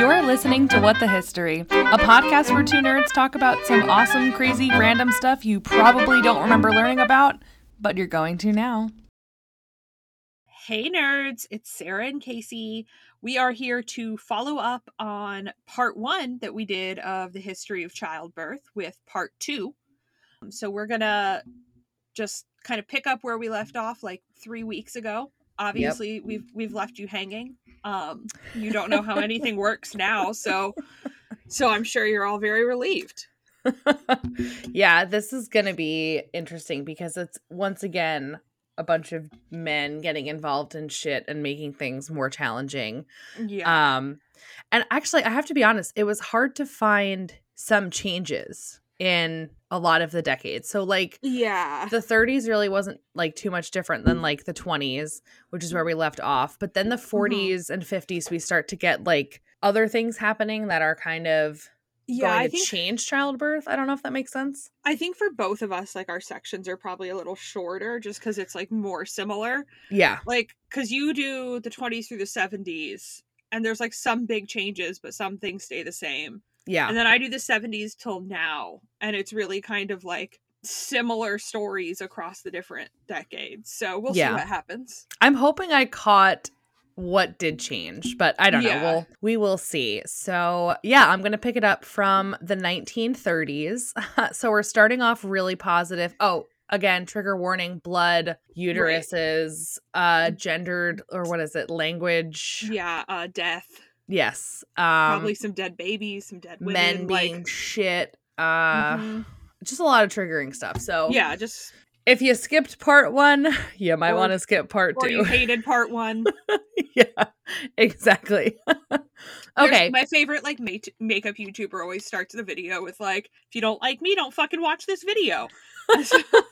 You're listening to What the History, a podcast where two nerds talk about some awesome, crazy, random stuff you probably don't remember learning about, but you're going to now. Hey nerds, it's Sarah and Casey. We are here to follow up on part one that we did of the history of childbirth with part two. Um, so we're gonna just kind of pick up where we left off like three weeks ago. Obviously, yep. we've we've left you hanging. Um, you don't know how anything works now, so so I'm sure you're all very relieved. yeah, this is going to be interesting because it's once again a bunch of men getting involved in shit and making things more challenging. Yeah. Um and actually I have to be honest, it was hard to find some changes in a lot of the decades. So like yeah. The 30s really wasn't like too much different than like the 20s, which is where we left off, but then the 40s mm-hmm. and 50s we start to get like other things happening that are kind of yeah, going I to think, change childbirth. I don't know if that makes sense. I think for both of us, like our sections are probably a little shorter just because it's like more similar. Yeah. Like, because you do the 20s through the 70s, and there's like some big changes, but some things stay the same. Yeah. And then I do the 70s till now, and it's really kind of like similar stories across the different decades. So we'll yeah. see what happens. I'm hoping I caught what did change, but I don't yeah. know. We'll we will see. So yeah, I'm gonna pick it up from the 1930s. so we're starting off really positive. Oh, again, trigger warning: blood, uteruses, right. uh, gendered or what is it? Language. Yeah, uh, death. Yes. Um, Probably some dead babies, some dead women, men being like... shit. Uh, mm-hmm. just a lot of triggering stuff. So yeah, just if you skipped part one, you might want to skip part or two. You hated part one. yeah, exactly. okay. my favorite like make- makeup YouTuber always starts the video with like, "If you don't like me, don't fucking watch this video."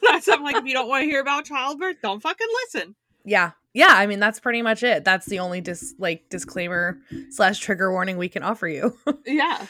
that's I'm like, if you don't want to hear about childbirth, don't fucking listen. Yeah, yeah. I mean, that's pretty much it. That's the only dis like disclaimer slash trigger warning we can offer you. yeah.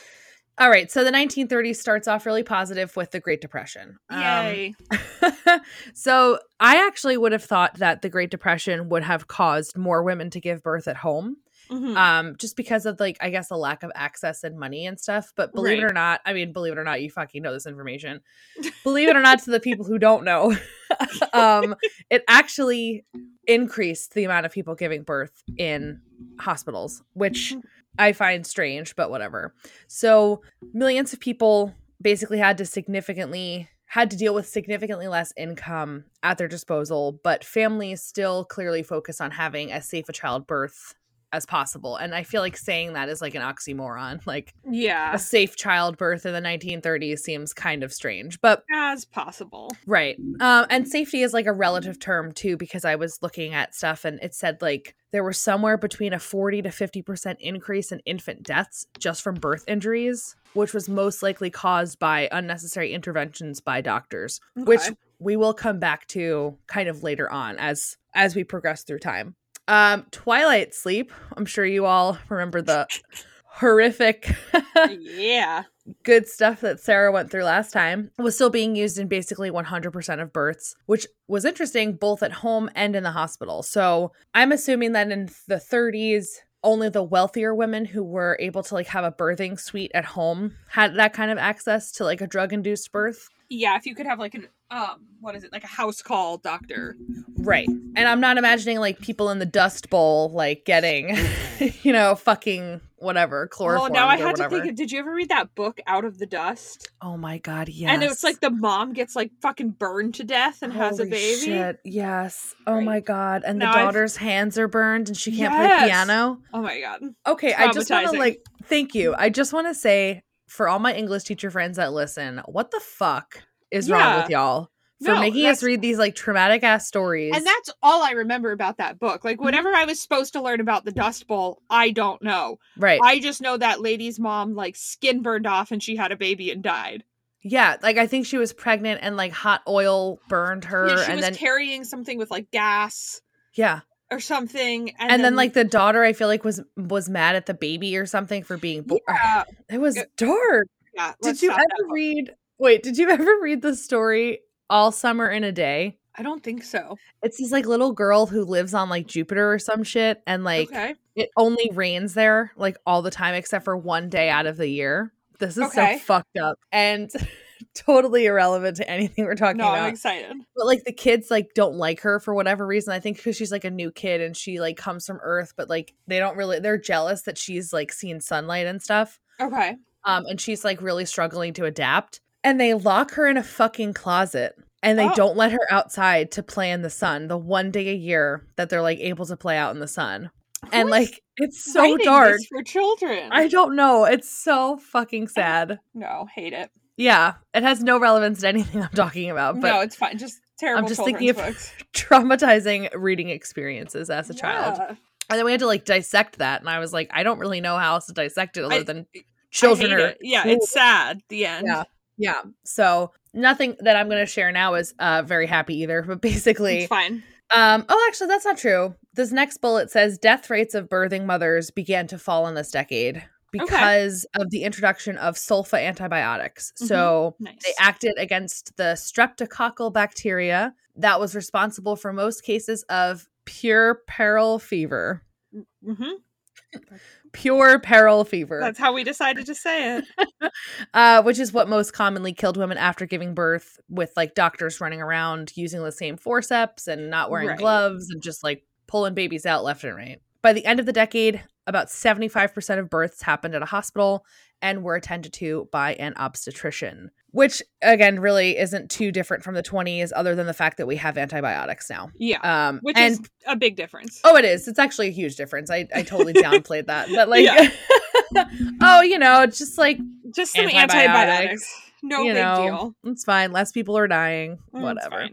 All right, so the 1930s starts off really positive with the Great Depression. Yay. Um, so I actually would have thought that the Great Depression would have caused more women to give birth at home. Mm-hmm. Um, just because of like I guess a lack of access and money and stuff. But believe right. it or not, I mean, believe it or not, you fucking know this information. believe it or not, to the people who don't know, um, it actually increased the amount of people giving birth in hospitals, which mm. I find strange, but whatever. So, millions of people basically had to significantly had to deal with significantly less income at their disposal, but families still clearly focus on having as safe a childbirth as possible. And I feel like saying that is like an oxymoron. Like, yeah, a safe childbirth in the 1930s seems kind of strange, but as possible, right? Um, and safety is like a relative term too, because I was looking at stuff and it said like there was somewhere between a 40 to 50 percent increase in infant deaths just from birth injuries, which was most likely caused by unnecessary interventions by doctors, okay. which we will come back to kind of later on as as we progress through time. Um, Twilight Sleep. I'm sure you all remember the horrific yeah good stuff that sarah went through last time was still being used in basically 100% of births which was interesting both at home and in the hospital so i'm assuming that in the 30s only the wealthier women who were able to like have a birthing suite at home had that kind of access to like a drug induced birth yeah if you could have like an um what is it like a house call doctor. Right. And i'm not imagining like people in the dust bowl like getting you know fucking whatever chloroform oh now i had to think of, did you ever read that book out of the dust? Oh my god yes and it's like the mom gets like fucking burned to death and Holy has a baby. shit. yes. Oh right. my god. And now the daughter's I've... hands are burned and she can't yes. play piano? Oh my god. Okay i just want to like thank you. I just want to say for all my english teacher friends that listen what the fuck is yeah. wrong with y'all for no, making us read these like traumatic ass stories. And that's all I remember about that book. Like mm-hmm. whatever I was supposed to learn about the Dust Bowl, I don't know. Right. I just know that lady's mom like skin burned off and she had a baby and died. Yeah, like I think she was pregnant and like hot oil burned her yeah, she and was then carrying something with like gas. Yeah. Or something, and, and then, then, like the daughter, I feel like was was mad at the baby or something for being born. Yeah. Ah, it was dark. Yeah. Did you ever read? Wait, did you ever read the story All Summer in a Day? I don't think so. It's this like little girl who lives on like Jupiter or some shit, and like okay. it only rains there like all the time except for one day out of the year. This is Okay. so fucked up and totally irrelevant to anything we're talking about. No, about. I'm excited. but like the kids like don't like her for whatever reason. I think because she's like a new kid and she like comes from Earth, but like they don't really they're jealous that she's like seen sunlight and stuff. Okay. Um, and she's like really struggling to adapt. And they lock her in a fucking closet and they Oh. don't let her outside to play in the sun the one day a year that they're like able to play out in the sun. and like it's so dark. for children. I don't know. It's so fucking sad. no, hate it. Yeah, it has no relevance to anything I'm talking about, but no, it's fine. Just terrible. I'm just thinking of books. traumatizing reading experiences as a child. And then we had to like dissect that, and I was like, I don't really know how else to dissect it other I- than children are it. Yeah, it's sad. The end. Yeah. Yeah. So nothing that I'm going to share now is uh very happy either. But basically, It's fine. um, oh, actually, that's not true. This next bullet says death rates of birthing mothers began to fall in this decade because of the introduction of sulfa antibiotics. Mhm. So Nice. they acted against the streptococcal bacteria that was responsible for most cases of pure peril fever. hmm Pure peril fever. That's how we decided to say it. uh, which is what most commonly killed women after giving birth, with like doctors running around using the same forceps and not wearing Right. gloves and just like pulling babies out left and right. By the end of the decade, about 75% of births happened at a hospital and were attended to by an obstetrician, which again really isn't too different from the 20s, other than the fact that we have antibiotics now. Yeah. Um, Which and is a big difference. Oh, it is. It's actually a huge difference. I, I totally downplayed that. But like oh, you know, just like Just some antibiotics, antibiotics. No big know, deal. It's fine. Less people are dying. Mm, Whatever.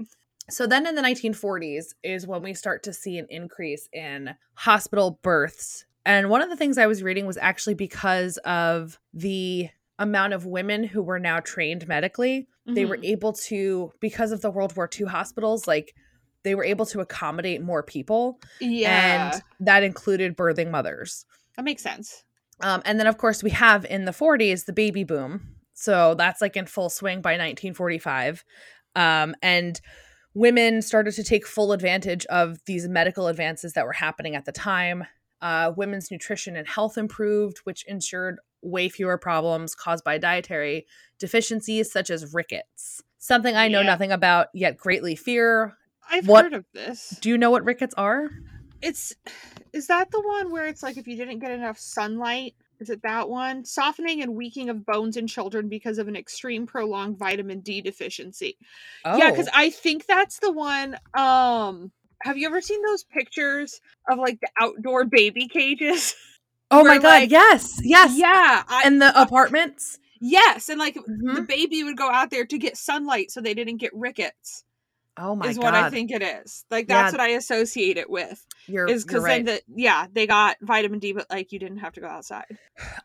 So then in the 1940s is when we start to see an increase in hospital births. And one of the things I was reading was actually because of the amount of women who were now trained medically. They were Mhm. able to, because of the World War II hospitals, like they were able to accommodate more people. Yeah. And that included birthing mothers. that makes sense. Um, and then, of course, we have in the 40s the baby boom. So that's like in full swing by 1945. Um, and women started to take full advantage of these medical advances that were happening at the time. Uh, women's nutrition and health improved, which ensured way fewer problems caused by dietary deficiencies such as rickets. Something I know Yeah. nothing about yet greatly fear. I've What- heard of this. Do you know what rickets are? It's is that the one where it's like if you didn't get enough sunlight? Is it that one? Softening and weakening of bones in children because of an extreme prolonged vitamin D deficiency. Oh, Yeah, because I think that's the one. Um, have you ever seen those pictures of like the outdoor baby cages? oh my god, like- yes, yes. yeah, I, and the apartments. yes, and like the Mhm. baby would go out there to get sunlight so they didn't get rickets. Oh my god. is god, what I think it is. Like Yeah. that's what I associate it with. you're, Is because right. then the yeah they got vitamin D, but like you didn't have to go outside.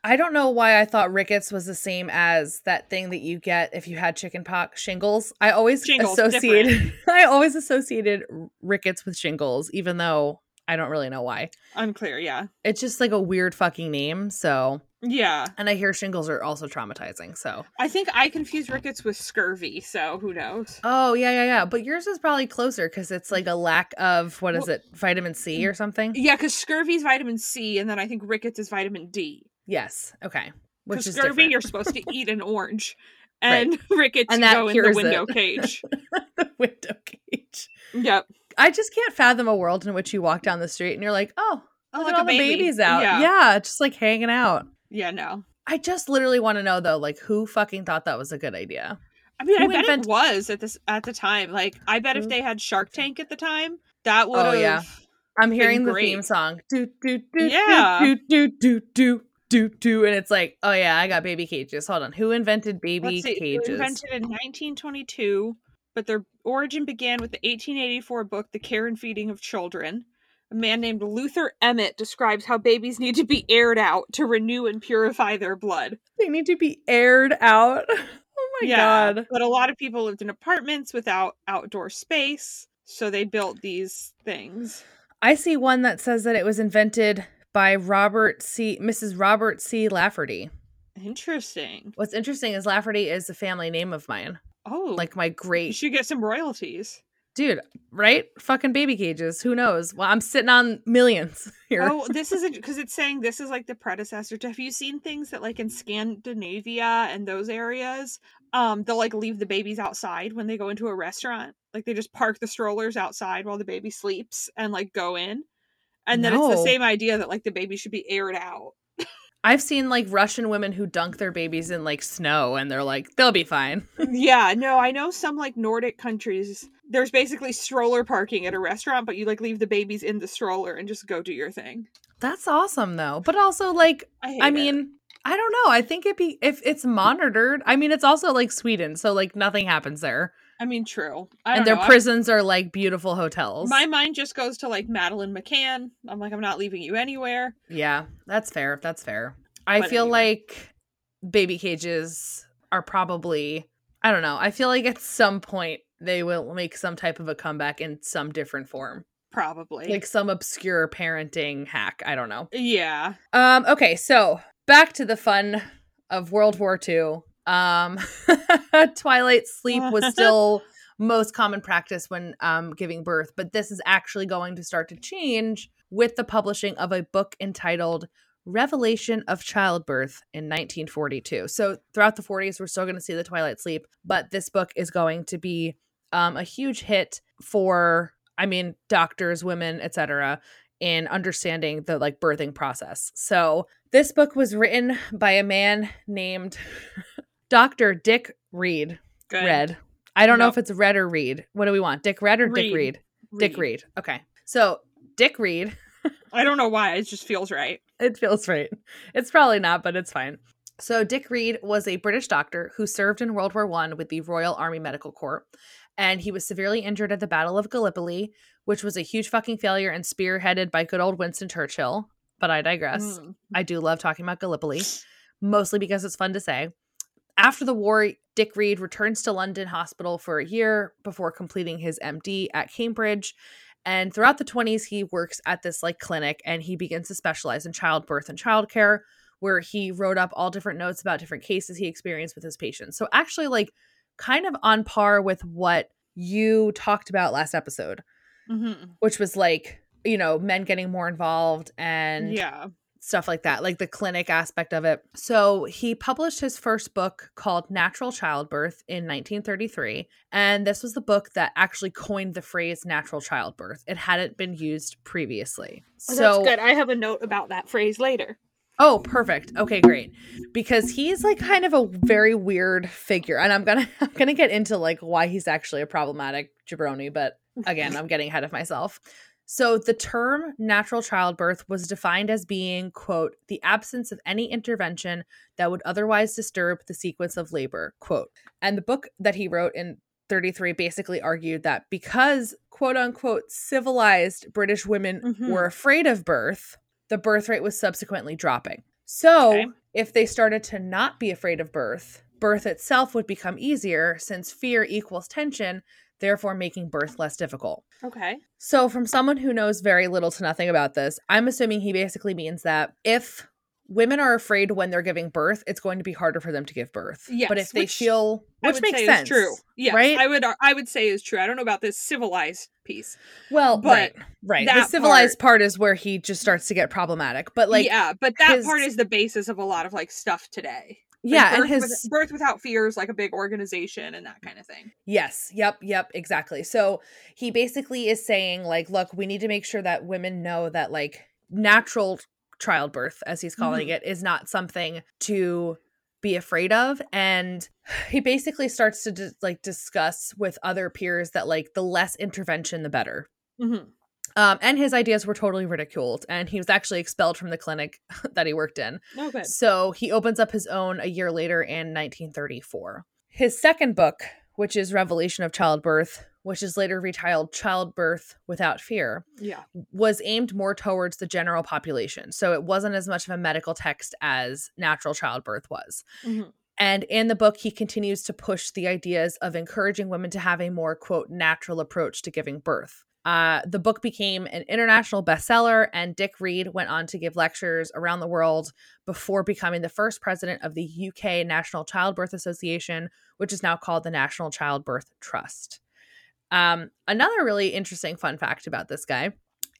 I don't know why I thought rickets was the same as that thing that you get if you had chicken pox shingles. I always Shingles, associated I always associated rickets with shingles, even though I don't really know why. Unclear. Yeah. It's just like a weird fucking name. So, Yeah. and I hear shingles are also traumatizing. So, I think I confuse rickets with scurvy. So who knows? oh yeah, yeah, yeah. But yours is probably closer because it's like a lack of what is Well- it, vitamin C or something? Yeah, because scurvy is vitamin C, and then I think rickets is vitamin D. Yes. Okay. Which Because is scurvy, different. you're supposed to eat an orange, Right. and rickets And that go in the window it. cage. the window cage. Yep. I just can't fathom a world in which you walk down the street and you're like, oh, Oh, look like at all the baby. babies out. Yeah. Yeah. just like hanging out. Yeah. No. I just literally want to know though, like who fucking thought that was a good idea? I mean, I Who bet invent- it was at this at the time. Like, I bet if they had Shark Tank at the time, that would. Oh, yeah. I'm hearing the great. theme song. Do do do Yeah. do do do do do do and it's like, oh yeah, I got baby cages. Hold on. Who invented baby see, cages? invented in 1922, but their origin began with the 1884 book *The Care and Feeding of Children*. A man named Luther Emmett describes how babies need to be aired out to renew and purify their blood. They need to be aired out. Oh my god. but a lot of people lived in apartments without outdoor space, so they built these things. I see one that says that it was invented by Robert C. Mrs. Robert C. Lafferty. Interesting. What's interesting is Lafferty is a family name of mine. Oh, Like my great. you should get some royalties. dude, right? Fucking baby cages. Who knows? Well, I'm sitting on millions here. Oh, this is because it's saying this is like the predecessor to. Have you seen things that like in Scandinavia and those areas, um, they'll like leave the babies outside when they go into a restaurant. Like they just park the strollers outside while the baby sleeps and like go in, and then it's the same idea that like the baby should be aired out. I've seen like Russian women who dunk their babies in like snow and they're like, they'll be fine. yeah, no, I know some like Nordic countries. There's basically stroller parking at a restaurant, but you like leave the babies in the stroller and just go do your thing. That's awesome though. But also like I I it. mean, I don't know. I think it be if it's monitored. I mean, it's also like Sweden, so like nothing happens there. I mean, true. I and their know. Prisons are like beautiful hotels. My mind just goes to like Madeleine McCann. I'm like, I'm not leaving you anywhere. yeah, that's fair. That's fair. I But feel anyway. like baby cages are probably I don't know. I feel like at some point they will make some type of a comeback in some different form. Probably. Like some obscure parenting hack. I don't know. yeah. Um, okay, so back to the fun of World War II. Um, twilight sleep was still most common practice when um, giving birth, but this is actually going to start to change with the publishing of a book entitled Revelation of Childbirth in 1942. So throughout the 40s, we're still going to see the twilight sleep, but this book is going to be um, a huge hit for, I mean, doctors, women, etc in understanding the like birthing process. So, this book was written by a man named Dr. Dick Reed. Good. Red. I don't know if it's Red or Reed. What do we want? Dick Red or Dick Reed. Reed? Dick Reed. Okay. So, Dick Reed, I don't know why. It just feels right. it feels right. It's probably not, but it's fine. So, Dick Reed was a British doctor who served in World War One with the Royal Army Medical Corps, and he was severely injured at the Battle of Gallipoli, which was a huge fucking failure and spearheaded by good old Winston Churchill. But I digress. Mm. I do love talking about Gallipoli, mostly because it's fun to say. After the war, Dick Reed returns to London Hospital for a year before completing his MD at Cambridge. And throughout the 20s, he works at this like clinic and he begins to specialize in childbirth and childcare, where he wrote up all different notes about different cases he experienced with his patients. So, actually, like kind of on par with what you talked about last episode, Mhm. which was like, you know, men getting more involved and Yeah. Stuff like that, like the clinic aspect of it. So he published his first book called Natural Childbirth in 1933. And this was the book that actually coined the phrase natural childbirth. It hadn't been used previously. Oh, so that's good. I have a note about that phrase later. Oh, perfect. Okay, great. Because he's like kind of a very weird figure. And I'm gonna I'm gonna get into like why he's actually a problematic jabroni, but again, I'm getting ahead of myself. So the term natural childbirth was defined as being, quote, the absence of any intervention that would otherwise disturb the sequence of labor, quote. And the book that he wrote in 33 basically argued that because quote unquote civilized British women Mhm. were afraid of birth, the birth rate was subsequently dropping. So, Okay. if they started to not be afraid of birth, birth itself would become easier since fear equals tension, therefore making birth less difficult. Okay. So, from someone who knows very little to nothing about this, I'm assuming he basically means that if women are afraid when they're giving birth, it's going to be harder for them to give birth. Yes, but if they which feel, I which would makes say sense, true. Yes, right? I would. I would say is true. I don't know about this civilized piece. well, but right, right. The civilized part is where he just starts to get problematic. But like, yeah, but that his- part is the basis of a lot of like stuff today. Like, yeah, and birth, his with- birth without fear is like a big organization and that kind of thing. Yes. Yep. Yep. Exactly. So he basically is saying, like, look, we need to make sure that women know that, like, natural childbirth, as he's calling Mhm. it, is not something to be afraid of. And he basically starts to like discuss with other peers that, like, the less intervention, the better. Mm-hmm. Um, and his ideas were totally ridiculed. And he was actually expelled from the clinic that he worked in. Oh, good. So he opens up his own a year later in 1934. His second book, which is Revelation of Childbirth, which is later retitled Childbirth Without Fear, Yeah. was aimed more towards the general population. So it wasn't as much of a medical text as natural childbirth was. Mhm. And in the book, he continues to push the ideas of encouraging women to have a more, quote, natural approach to giving birth. Uh, the book became an international bestseller, and Dick Reed went on to give lectures around the world before becoming the first president of the UK National Childbirth Association, which is now called the National Childbirth Trust. Um, another really interesting fun fact about this guy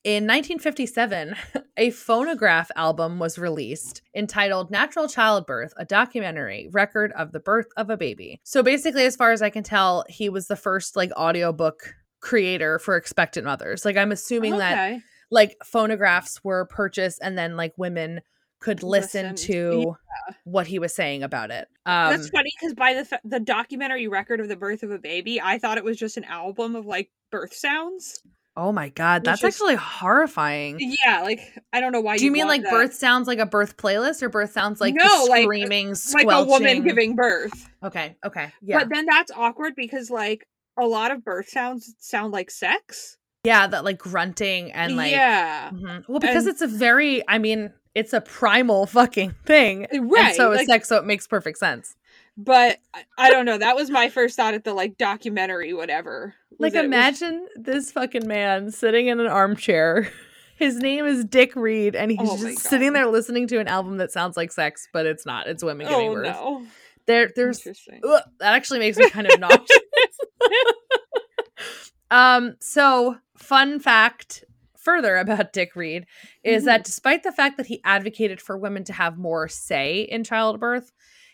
in 1957, a phonograph album was released entitled Natural Childbirth, a documentary record of the birth of a baby. So basically, as far as I can tell, he was the first like audiobook creator for expectant mothers. Like I'm assuming that like phonographs were purchased and then like women could listen Listened. to what he was saying about it. Um That's funny because by the fa- the documentary record of the birth of a baby, I thought it was just an album of like birth sounds. oh my god, that's is- actually horrifying. Yeah, like I don't know why. Do you you'd mean like that. birth sounds like a birth playlist or birth sounds like No, the like- screaming, like a woman giving birth? Okay, okay. Yeah. But then that's awkward because like a lot of birth sounds sound like sex. yeah, that like grunting and like yeah, Mhm. Well, because And- it's a very I mean, it's a primal fucking thing. And right. so it's like, sex, so it makes perfect sense. but I- don't know. That was my first thought at the like documentary, whatever. Like it was- imagine this fucking man sitting in an armchair. His name is Dick Reed, and he's Oh just sitting there listening to an album that sounds like sex, but it's not. It's women giving Oh birth. no! There, there's ugh, that actually makes me kind of nauseous. um, so fun fact further about Dick Reed is Mhm. that despite the fact that he advocated for women to have more say in childbirth,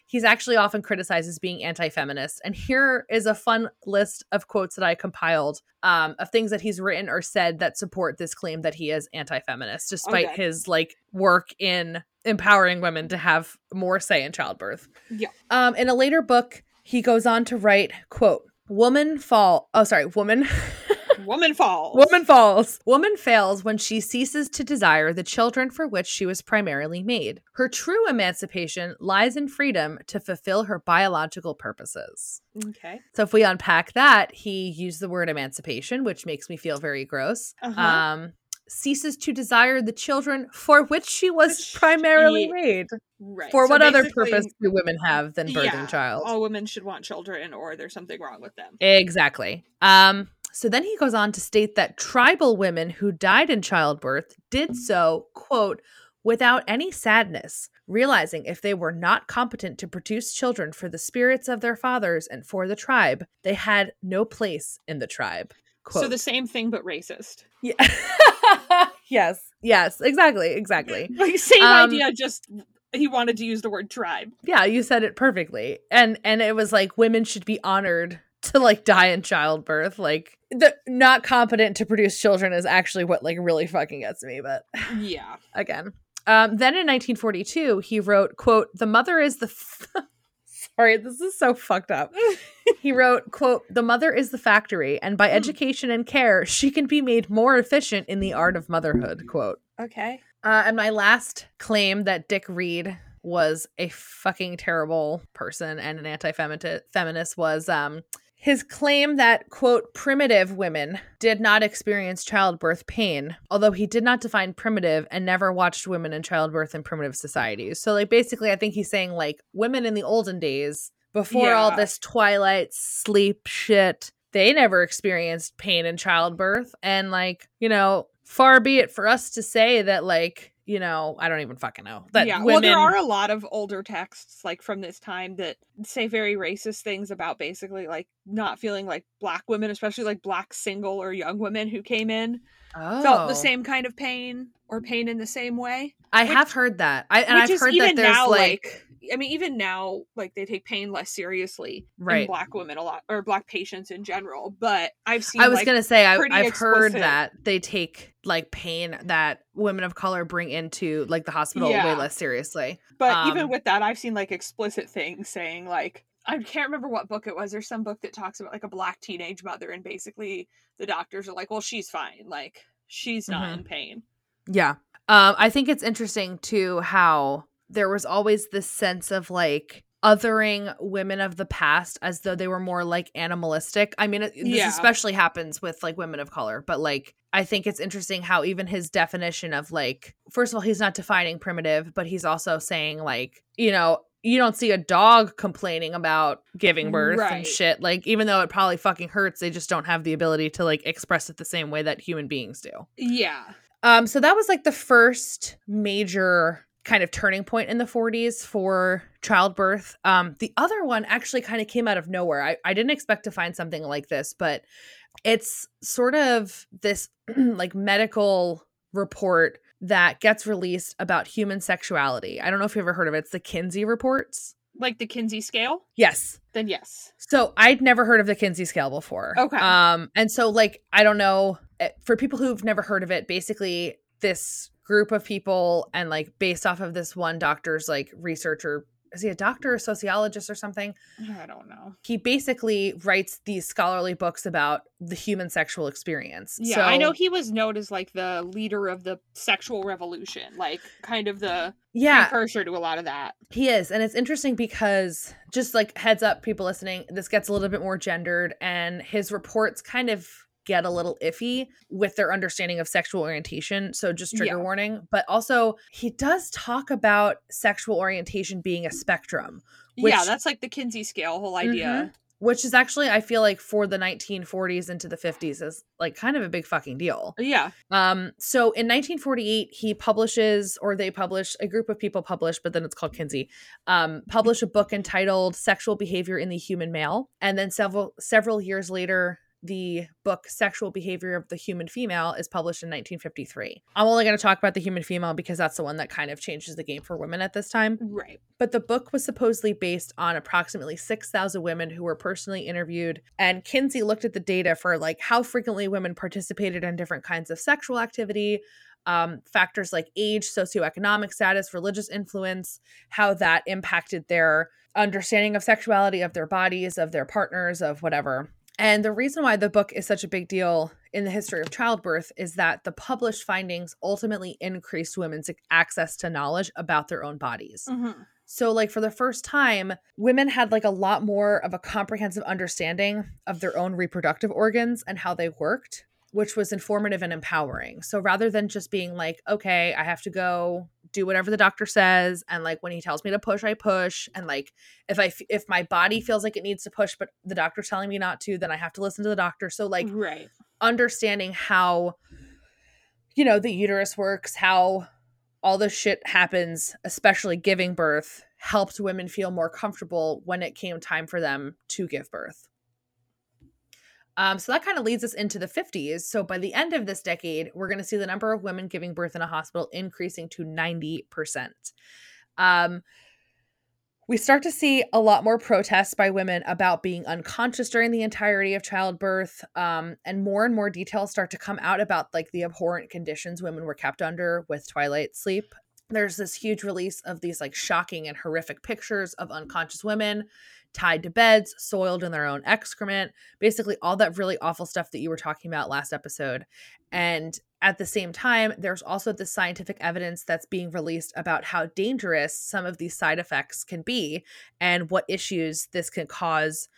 he's actually often criticized as being anti-feminist. And here is a fun list of quotes that I compiled um, of things that he's written or said that support this claim that he is anti-feminist, despite Okay. his like work in empowering women to have more say in childbirth. Yeah. Um, in a later book, he goes on to write, quote, Woman fall oh sorry, woman Woman falls. Woman falls. Woman fails when she ceases to desire the children for which she was primarily made. Her true emancipation lies in freedom to fulfill her biological purposes. Okay. So if we unpack that, he used the word emancipation, which makes me feel very gross. Uh-huh. Um ceases to desire the children for which she was primarily made. Right. For So what other purpose do women have than birthing yeah, child? All women should want children, or there's something wrong with them. Exactly. Um, so then he goes on to state that tribal women who died in childbirth did so, quote, without any sadness, realizing if they were not competent to produce children for the spirits of their fathers and for the tribe, they had no place in the tribe. Quote. So the same thing, but racist. Yeah. yes, yes, exactly, exactly. Like same Um, idea, just he wanted to use the word tribe. Yeah, you said it perfectly. And and it was like women should be honored to like die in childbirth. Like the not competent to produce children is actually what like really fucking gets me, but Yeah. again. Um then in 1942 he wrote, quote, "The mother is the f- Sorry, this is so fucked up. He wrote, quote, "The mother is the factory and by Hmm. education and care she can be made more efficient in the art of motherhood." Quote. Okay. Uh, and my last claim that Dick Reed was a fucking terrible person and an anti-feminist was um his claim that quote primitive women did not experience childbirth pain although he did not define primitive and never watched women in childbirth in primitive societies. So like basically i think he's saying like women in the olden days before all this twilight sleep shit they never experienced pain in childbirth. And like you know far be it for us to say that like you know i don't even fucking know that yeah. women Well, there are a lot of older texts like from this time that say very racist things about basically like not feeling like black women, especially like black single or young women who came in, felt the Oh. same kind of pain or pain in the same way. i which- have heard that i and i've heard that there's now like, I mean, even now, like they take pain less seriously in Right. black women a lot, or black patients in general. But I've seen. i was like, gonna say I, i've heard that they take like pain that women of color bring into like the hospital way less seriously But even um, with that, I've seen like explicit things saying like I can't remember what book it was. There's some book that talks about like a black teenage mother, and basically the doctors are like, "Well, she's fine. Like she's not Mhm. in pain." Yeah. Um, I think it's interesting too how there was always this sense of like othering women of the past as though they were more like animalistic. I mean, it, this Yeah. especially happens with like women of color, but like I think it's interesting how even his definition of like first of all, he's not defining primitive, but he's also saying like, you know, you don't see a dog complaining about giving birth and shit. Like, even though it probably fucking hurts, they just don't have the ability to like express it the same way that human beings do. Yeah. Um, so that was like the first major kind of turning point in the 40s for childbirth. Um, the other one actually kind of came out of nowhere. I, I didn't expect to find something like this, but It's sort of this like medical report that gets released about human sexuality. I don't know if you've ever heard of it. It's the Kinsey reports. Like the Kinsey scale? Yes. Then yes. So I'd never heard of the Kinsey scale before. Okay. Um, and so like I don't know eh, for people who've never heard of it. Basically, this group of people and like based off of this one doctor's like researcher is he a doctor or sociologist or something? I don't know. He basically writes these scholarly books about the human sexual experience. Yeah, so, I know he was known as like the leader of the sexual revolution, like kind of the Yeah, precursor to a lot of that. he is. And it's interesting because just like heads up, people listening, this gets a little bit more gendered and his reports kind of get a little iffy with their understanding of sexual orientation. So just trigger Yeah. warning. But also, he does talk about sexual orientation being a spectrum, Which- yeah, that's like the Kinsey scale whole idea. which is actually, I feel like, for the 1940s into the 50s is like kind of a big fucking deal. Yeah. Um, so in 1948, he publishes, or they publish, a group of people publish, but then it's called Kinsey, um, publish a book entitled "Sexual Behavior in the Human Male," and then several several years later, the book "Sexual Behavior of the Human Female" is published in 1953. I'm only going to talk about the human female because that's the one that kind of changes the game for women at this time. Right. But the book was supposedly based on approximately 6,000 women who were personally interviewed. And Kinsey looked at the data for like how frequently women participated in different kinds of sexual activity, um, factors like age, socioeconomic status, religious influence, how that impacted their understanding of sexuality, of their bodies, of their partners, of whatever. And the reason why the book is such a big deal in the history of childbirth is that the published findings ultimately increased women's access to knowledge about their own bodies. Mm-hmm. So, like, for the first time, women had like a lot more of a comprehensive understanding of their own reproductive organs and how they worked, which was informative and empowering. So, rather than just being like, okay, I have to go do whatever the doctor says, and like when he tells me to push, I push, and like if I f- if my body feels like it needs to push, but the doctor's telling me not to, then I have to listen to the doctor. So, like, right. understanding how you know the uterus works how all this shit happens especially giving birth helped women feel more comfortable when it came time for them to give birth um, so that kind of leads us into the 50s so by the end of this decade we're going to see the number of women giving birth in a hospital increasing to 90% um, we start to see a lot more protests by women about being unconscious during the entirety of childbirth um, and more and more details start to come out about like the abhorrent conditions women were kept under with twilight sleep. There's this huge release of these like shocking and horrific pictures of unconscious women tied to beds soiled in their own excrement basically all that really awful stuff that you were talking about last episode and at the same time, there's also the scientific evidence that's being released about how dangerous some of these side effects can be and what issues this can cause,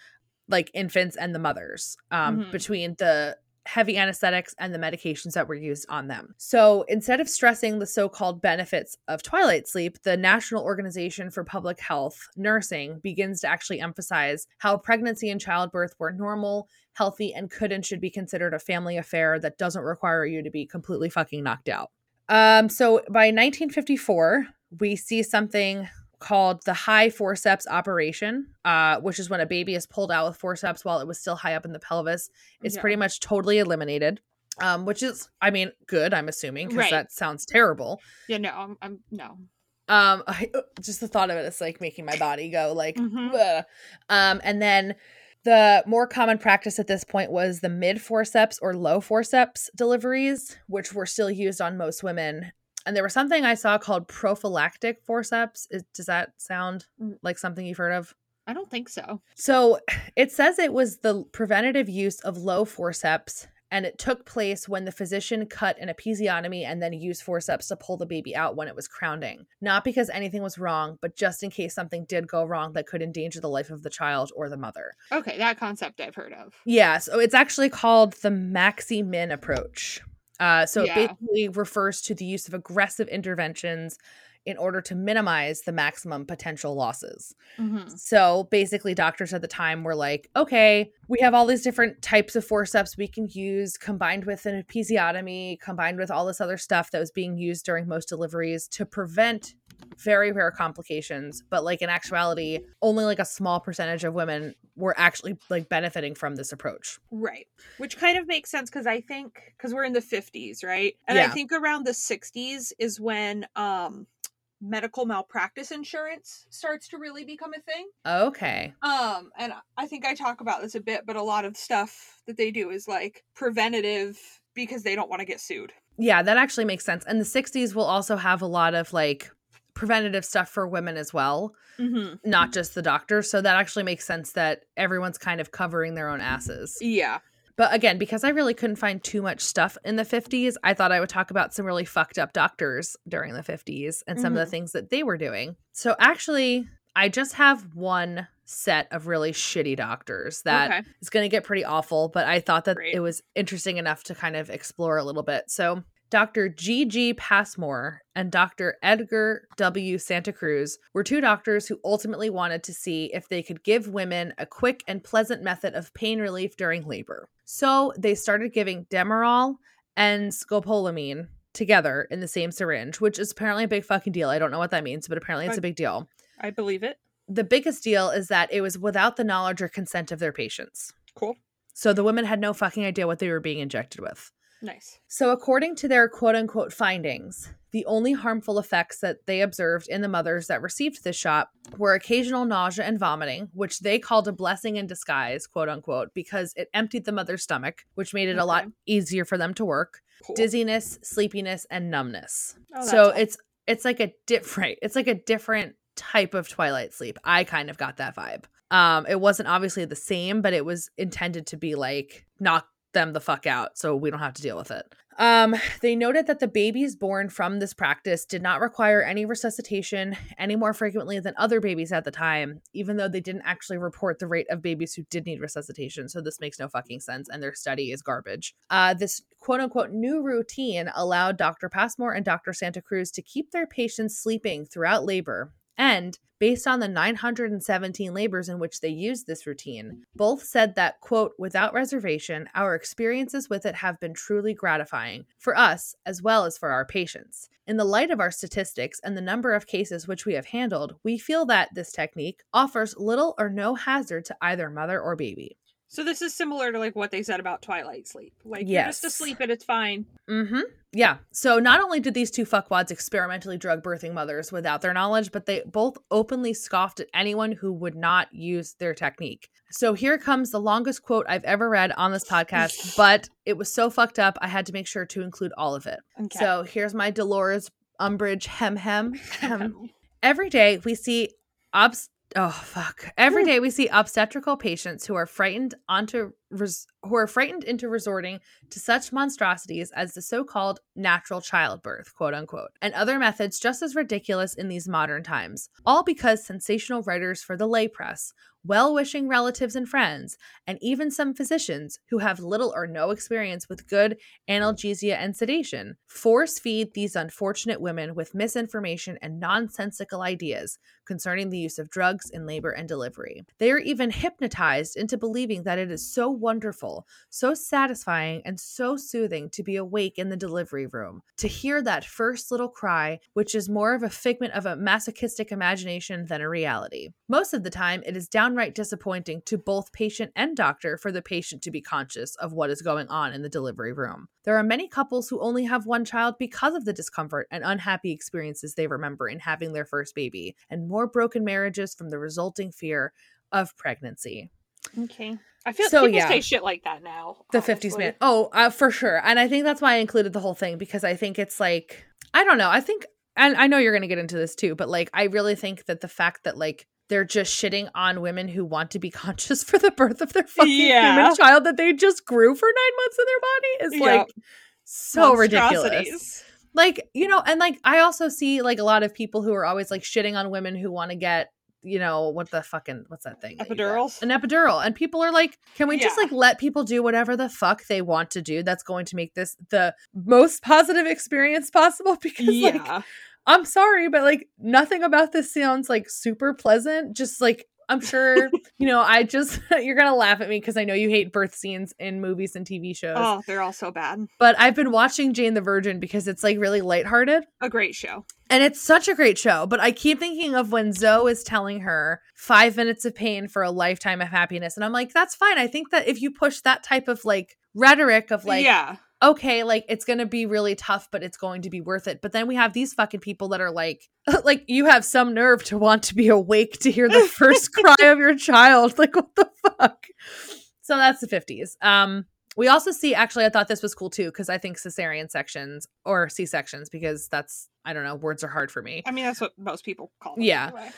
like infants and the mothers, um, Mhm. between the heavy anesthetics and the medications that were used on them. So instead of stressing the so called benefits of twilight sleep, the National Organization for Public Health Nursing begins to actually emphasize how pregnancy and childbirth were normal, healthy, and could and should be considered a family affair that doesn't require you to be completely fucking knocked out. Um, so by 1954, we see something called the high forceps operation, uh, which is when a baby is pulled out with forceps while it was still high up in the pelvis. It's Yeah. pretty much totally eliminated. Um, which is, I mean, good. I'm assuming because Right. that sounds terrible. Yeah, no, I'm, I'm no. Um, I, just the thought of it is like making my body go like, Mhm. Um, and then the more common practice at this point was the mid forceps or low forceps deliveries, which were still used on most women. And there was something I saw called prophylactic forceps. Is, does that sound Mm. like something you've heard of? I don't think so. So it says it was the preventative use of low forceps, and it took place when the physician cut an episiotomy and then used forceps to pull the baby out when it was crowning. Not because anything was wrong, but just in case something did go wrong that could endanger the life of the child or the mother. Okay, that concept I've heard of. Yeah, so it's actually called the Maxi Min approach. Uh, so Yeah. it basically refers to the use of aggressive interventions in order to minimize the maximum potential losses. Mm-hmm. So basically, doctors at the time were like, okay, we have all these different types of forceps we can use combined with an episiotomy, combined with all this other stuff that was being used during most deliveries to prevent very rare complications, but like in actuality, only like a small percentage of women were actually like benefiting from this approach. Right. Which kind of makes sense because I think because we're in the 50s, right? And I think around the 60s is when um medical malpractice insurance starts to really become a thing. Okay. Um, and I think I talk about this a bit, but a lot of stuff that they do is like preventative because they don't want to get sued. Yeah, that actually makes sense. And the 60s will also have a lot of like preventative stuff for women as well, Mm-hmm. not just the doctors. So that actually makes sense that everyone's kind of covering their own asses. Yeah. But again, because I really couldn't find too much stuff in the 50s, I thought I would talk about some really fucked up doctors during the 50s and some of the things that they were doing. So actually, I just have one set of really shitty doctors that okay. is going to get pretty awful, but I thought that Great. it was interesting enough to kind of explore a little bit. So, Dr. G.G. Passmore and Dr. Edgar W. Santa Cruz were two doctors who ultimately wanted to see if they could give women a quick and pleasant method of pain relief during labor. So, they started giving Demerol and scopolamine together in the same syringe, which is apparently a big fucking deal. I don't know what that means, but apparently it's a big deal I believe it. the biggest deal is that it was without the knowledge or consent of their patients. Cool. So the women had no fucking idea what they were being injected with. Nice. So, according to their quote unquote findings, the only harmful effects that they observed in the mothers that received this shot were occasional nausea and vomiting, which they called a blessing in disguise, quote unquote, because it emptied the mother's stomach, which made it a lot easier for them to work. Cool. Dizziness, sleepiness, and numbness. Oh, so it's it's like a different it's like a different type of twilight sleep. I kind of got that vibe. Um it wasn't obviously the same, but it was intended to be like knock them the fuck out so we don't have to deal with it. Um they noted that the babies born from this practice did not require any resuscitation any more frequently than other babies at the time, even though they didn't actually report the rate of babies who did need resuscitation. So this makes no fucking sense and their study is garbage. Uh this quote unquote new routine allowed Dr. Passmore and Dr. Santa Cruz to keep their patients sleeping throughout labor. And based on the 917 labors in which they used this routine, both said that, quote, without reservation, our experiences with it have been truly gratifying for us as well as for our patients. In the light of our statistics and the number of cases which we have handled, we feel that this technique offers little or no hazard to either mother or baby. So this is similar to like what they said about twilight sleep. Like you're just Yes. asleep and it's fine. Mm-hmm. Yeah. So not only did these two fuckwads experimentally drug birthing mothers without their knowledge, but they both openly scoffed at anyone who would not use their technique. So here comes the longest quote I've ever read on this podcast, but it was so fucked up I had to make sure to include all of it. Okay. So here's my Dolores Umbridge hem hem hem. Every day we see obs oh fuck. Every day we see obstetrical patients who are frightened onto res- who are frightened into resorting to such monstrosities as the so-called natural childbirth, quote unquote, and other methods just as ridiculous in these modern times. All because sensational writers for the lay press, well-wishing relatives and friends, and even some physicians who have little or no experience with good analgesia and sedation force feed these unfortunate women with misinformation and nonsensical ideas concerning the use of drugs in labor and delivery. They are even hypnotized into believing that it is so wonderful, so satisfying, and so soothing to be awake in the delivery room, to hear that first little cry, which is more of a figment of a masochistic imagination than a reality. Most of the time, it is downright disappointing to both patient and doctor for the patient to be conscious of what is going on in the delivery room. There are many couples who only have one child because of the discomfort and unhappy experiences they remember in having their first baby, and more broken marriages from the resulting fear of pregnancy. Okay. I feel So, people yeah. say shit like that now. The 50s man. Oh, uh, for sure. And I think that's why I included the whole thing because I think it's like, I don't know. I think, and I know you're going to get into this too, but like, I really think that the fact that like, they're just shitting on women who want to be conscious for the birth of their fucking Yeah. human child that they just grew for nine months in their body is Yep. like so ridiculous. Like, you know, and like I also see like a lot of people who are always like shitting on women who want to get, you know, what the fucking what's that thing? that? Epidurals? An epidural. And people are like, can we just like let people do whatever the fuck they want to do that's going to make this the most positive experience possible? Because like Yeah. I'm sorry, but like nothing about this sounds like super pleasant. Just like I'm sure, you know, I just you're gonna laugh at me because I know you hate birth scenes in movies and TV shows. oh, they're all so bad. But I've been watching Jane the Virgin because it's like really lighthearted. A great show. And it's such a great show. But I keep thinking of when Xo is telling her five minutes of pain for a lifetime of happiness. And I'm like, that's fine. I think that if you push that type of like rhetoric of like, yeah. Okay, like it's going to be really tough, but it's going to be worth it. But then we have these fucking people that are like, like you have some nerve to want to be awake to hear the first cry of your child. Like, what the fuck? So that's the 50s. Um, we also see, actually, I thought this was cool too, because I think cesarean sections or C sections, because that's, I don't know, words are hard for me. I mean, that's what most people call them. Yeah. anyway.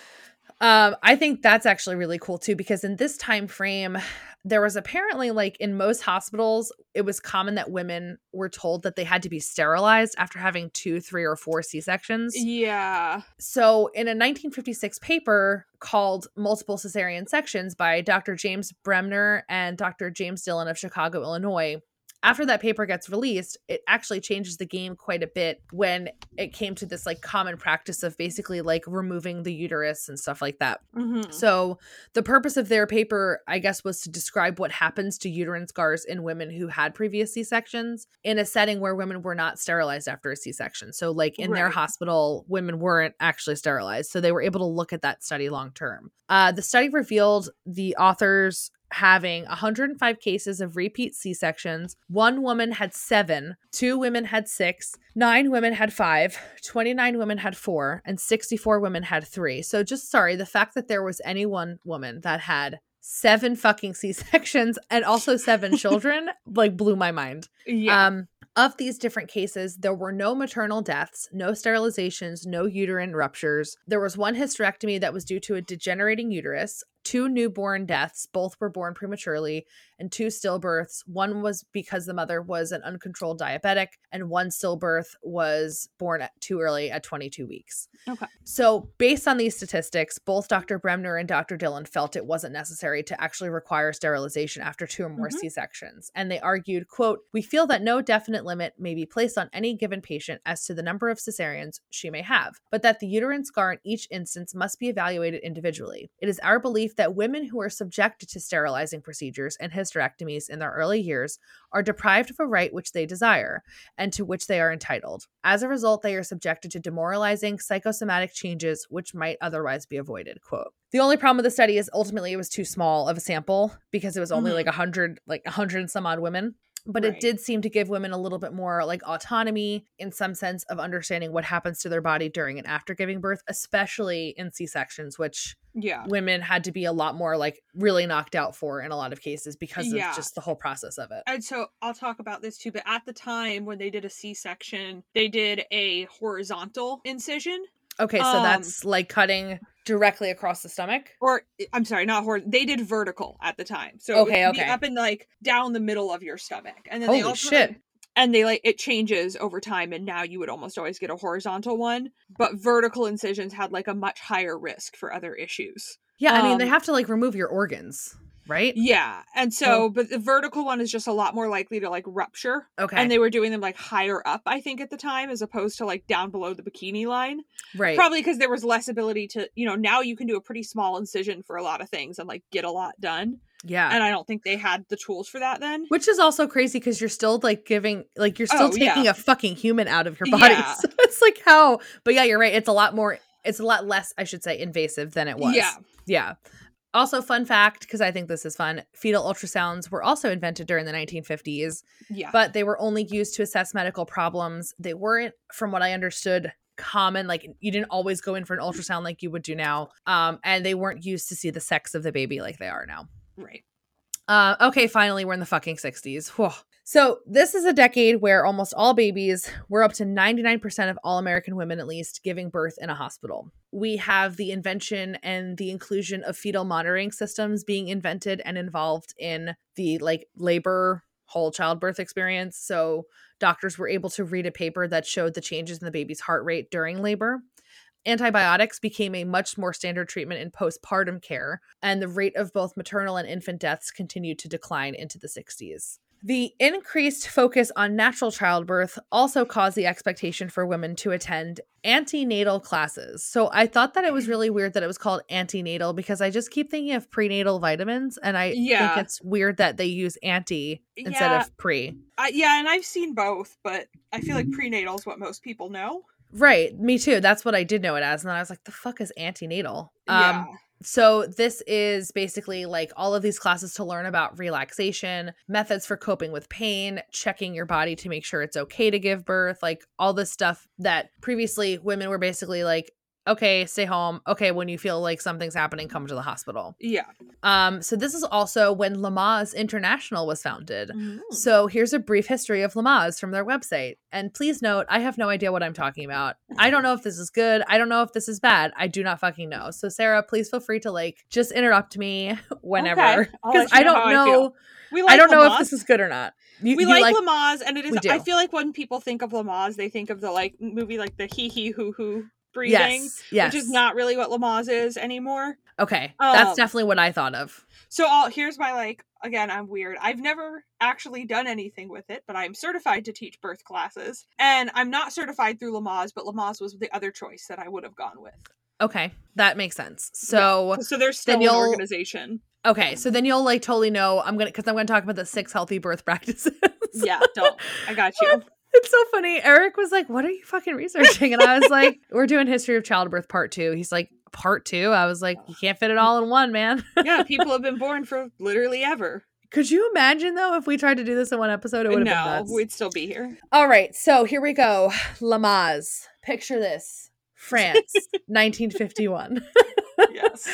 Um, I think that's actually really cool too because in this time frame, there was apparently like in most hospitals, it was common that women were told that they had to be sterilized after having two, three, or four C sections. Yeah. So, in a 1956 paper called Multiple Cesarean Sections by Dr. James Bremner and Dr. James Dillon of Chicago, Illinois, after that paper gets released, it actually changes the game quite a bit when it came to this like common practice of basically like removing the uterus and stuff like that. Mhm. So, the purpose of their paper, I guess, was to describe what happens to uterine scars in women who had previous C sections in a setting where women were not sterilized after a C section. So, like in their hospital, women weren't actually sterilized. So, they were able to look at that study long term. Uh, the study revealed the authors having 105 cases of repeat C sections. One woman had seven, two women had six, nine women had five, 29 women had four, and 64 women had three. So, just sorry, the fact that there was any one woman that had seven fucking C sections and also seven children like blew my mind. Yeah. Um, of these different cases, there were no maternal deaths, no sterilizations, no uterine ruptures. There was one hysterectomy that was due to a degenerating uterus, two newborn deaths, both were born prematurely, and two stillbirths. One was because the mother was an uncontrolled diabetic, and one stillbirth was born at too early at 22 weeks. Okay. So, based on these statistics, both Dr. Bremner and Dr. Dillon felt it wasn't necessary to actually require sterilization after two or more Mhm. C-sections, and they argued, "quote We feel that no definite limit may be placed on any given patient as to the number of cesareans she may have, but that the uterine scar in each instance must be evaluated individually. It is our belief that women who are subjected to sterilizing procedures and hysterectomies in their early years are deprived of a right which they desire and to which they are entitled. As a result, they are subjected to demoralizing psychosomatic changes which might otherwise be avoided. Quote. The only problem with the study is ultimately it was too small of a sample because it was only Mhm. like a hundred, like a hundred and some odd women. But it did seem to give women a little bit more like autonomy in some sense of understanding what happens to their body during and after giving birth, especially in C sections, which yeah. women had to be a lot more like really knocked out for in a lot of cases because Yeah. of just the whole process of it. And so I'll talk about this too, but at the time when they did a C section, they did a horizontal incision. Okay, so Um, that's like cutting directly across the stomach. Or I'm sorry, not hor they did vertical at the time. So Okay, it would be okay. up and like down the middle of your stomach. And then they Holy also shit. and they like it changes over time and now you would almost always get a horizontal one but vertical incisions had like a much higher risk for other issues Yeah, I mean they Um, have to like remove your organs, right? yeah and so but the vertical one is just a lot more likely to like rupture Okay. and they were doing them like higher up i think at the time as opposed to like down below the bikini line right. probably because there was less ability to you know now you can do a pretty small incision for a lot of things and like get a lot done yeah. and i don't think they had the tools for that then Which is also crazy because you're still like giving, like you're still Oh, yeah. taking a fucking human out of your body. Yeah. So it's like how, but yeah, you're right. It's a lot more, it's a lot less, I should say, invasive than it was. yeah Yeah. Also, fun fact, because I think this is fun fetal ultrasounds were also invented during the 1950s, yeah but they were only used to assess medical problems. They weren't, from what I understood, common. Like you didn't always go in for an ultrasound like you would do now. Um, and they weren't used to see the sex of the baby like they are now. right Uh, okay, finally, we're in the fucking 60s. Whew. So, this is a decade where almost all babies, we're up to 99% of all American women at least, giving birth in a hospital. We have the invention and the inclusion of fetal monitoring systems being invented and involved in the like labor whole childbirth experience. So, doctors were able to read a paper that showed the changes in the baby's heart rate during labor. Antibiotics became a much more standard treatment in postpartum care, and the rate of both maternal and infant deaths continued to decline into the 60s. The increased focus on natural childbirth also caused the expectation for women to attend antenatal classes. So I thought that it was really weird that it was called antenatal because I just keep thinking of prenatal vitamins, and I Yeah. think it's weird that they use anti instead Yeah. of pre. I, yeah, and I've seen both, but I feel like prenatal is what most people know. Right. Me too. That's what I did know it as. And then I was like, the fuck is antenatal? yeah. Um, So this is basically like all of these classes to learn about relaxation, methods for coping with pain, checking your body to make sure it's okay to give birth, like all this stuff that previously women were basically like, okay, stay home. Okay, when you feel like something's happening, come to the hospital. Yeah. Um, so this is also when Lamaze International was founded. Mm. So here's a brief history of Lamaze from their website. And please note, I have no idea what I'm talking about. I don't know if this is good. I don't know if this is bad. I do not fucking know. So Sarah, please feel free to like just interrupt me whenever because you I don't how I know. We like I don't know if this is good or not. You, we you like, Lamaze, and it is. I feel like when people think of Lamaze, they think of the like movie, like the hee hee hoo hoo breathing, yes, yes. which is not really what Lamaze is anymore. okay. That's Um, definitely what I thought of. So I'll, here's my like again, I'm weird. I've never actually done anything with it, but I'm certified to teach birth classes. And I'm not certified through Lamaze, but Lamaze was the other choice that I would have gone with. Okay, that makes sense. So So there's still an organization. okay, so then you'll like totally know. I'm gonna because I'm gonna talk about the six healthy birth practices. Yeah, don't. I got you. It's so funny. Eric was like, What are you fucking researching? And I was like, We're doing history of childbirth part two. He's like, Part two? I was like, You can't fit it all in one, man. Yeah, people have been born for literally ever. Could you imagine though if we tried to do this in one episode? It would have been No, we'd still be here. All right, so here we go. Lamaze. Picture this. France, 1951. Yes.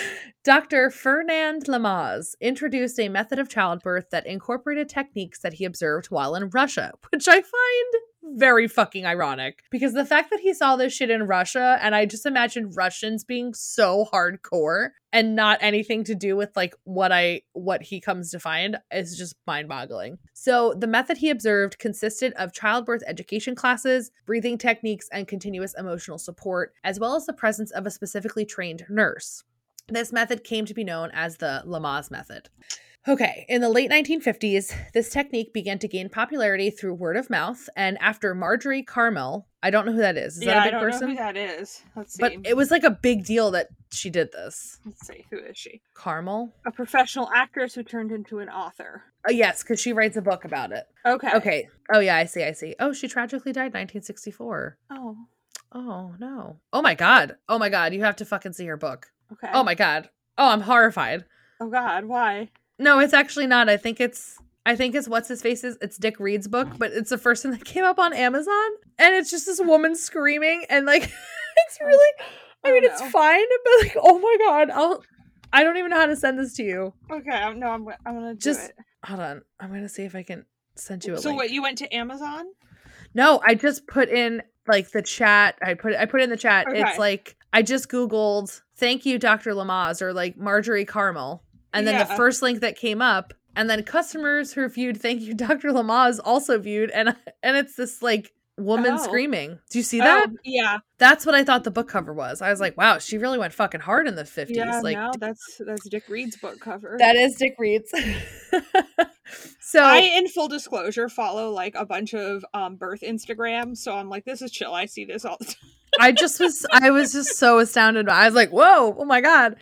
Dr. Fernand Lamaze introduced a method of childbirth that incorporated techniques that he observed while in Russia, which I find very fucking ironic because the fact that he saw this shit in Russia and I just imagine Russians being so hardcore and not anything to do with like what I what he comes to find is just mind-boggling. So, the method he observed consisted of childbirth education classes, breathing techniques and continuous emotional support, as well as the presence of a specifically trained nurse. This method came to be known as the Lamaze method. Okay, in the late 1950s, this technique began to gain popularity through word of mouth, and after Marjorie Karmel, I don't know who that is. Is yeah, that a big I don't person? know who that is. Let's see. but it was like a big deal that she did this. Let's see. Who is she? Karmel? A professional actress who turned into an author. Oh, yes, because she writes a book about it. Okay. Okay. Oh, yeah, I see, I see. Oh, she tragically died 1964. Oh. Oh, no. Oh, my God. Oh, my God. You have to fucking see her book. Okay. Oh, my God. Oh, I'm horrified. Oh God. Why? No, it's actually not. I think it's I think it's what's his face's it's Dick-Read's book, but it's the first thing that came up on Amazon. And it's just this woman screaming and like it's oh, really I Oh, mean it's fine, but like oh my god, I'll I don't even know how to send this to you. Okay. I- No, I'm. I'm gonna Just it. hold on. I'm gonna see if I can send you a So link. what? You went to Amazon? No, I just put in like the chat. I put I put in the chat. It's like I just googled "Thank you, Dr. Lamaze" or like Marjorie Karmel, and then the first link that came up, and then customers who viewed "Thank you, Dr. Lamaze" also viewed, and and it's this like woman Oh. screaming. Do you see that? Oh, yeah. That's what I thought the book cover was. I was like, wow, she really went fucking hard in the fifties. Yeah. like no, that's that's Dick-Read's book cover. that is Dick-Read's. so I, in full disclosure, follow like a bunch of um birth Instagrams, so I'm like, this is chill. I see this all the time. I just was I was just so astounded. I was like, whoa, oh my God.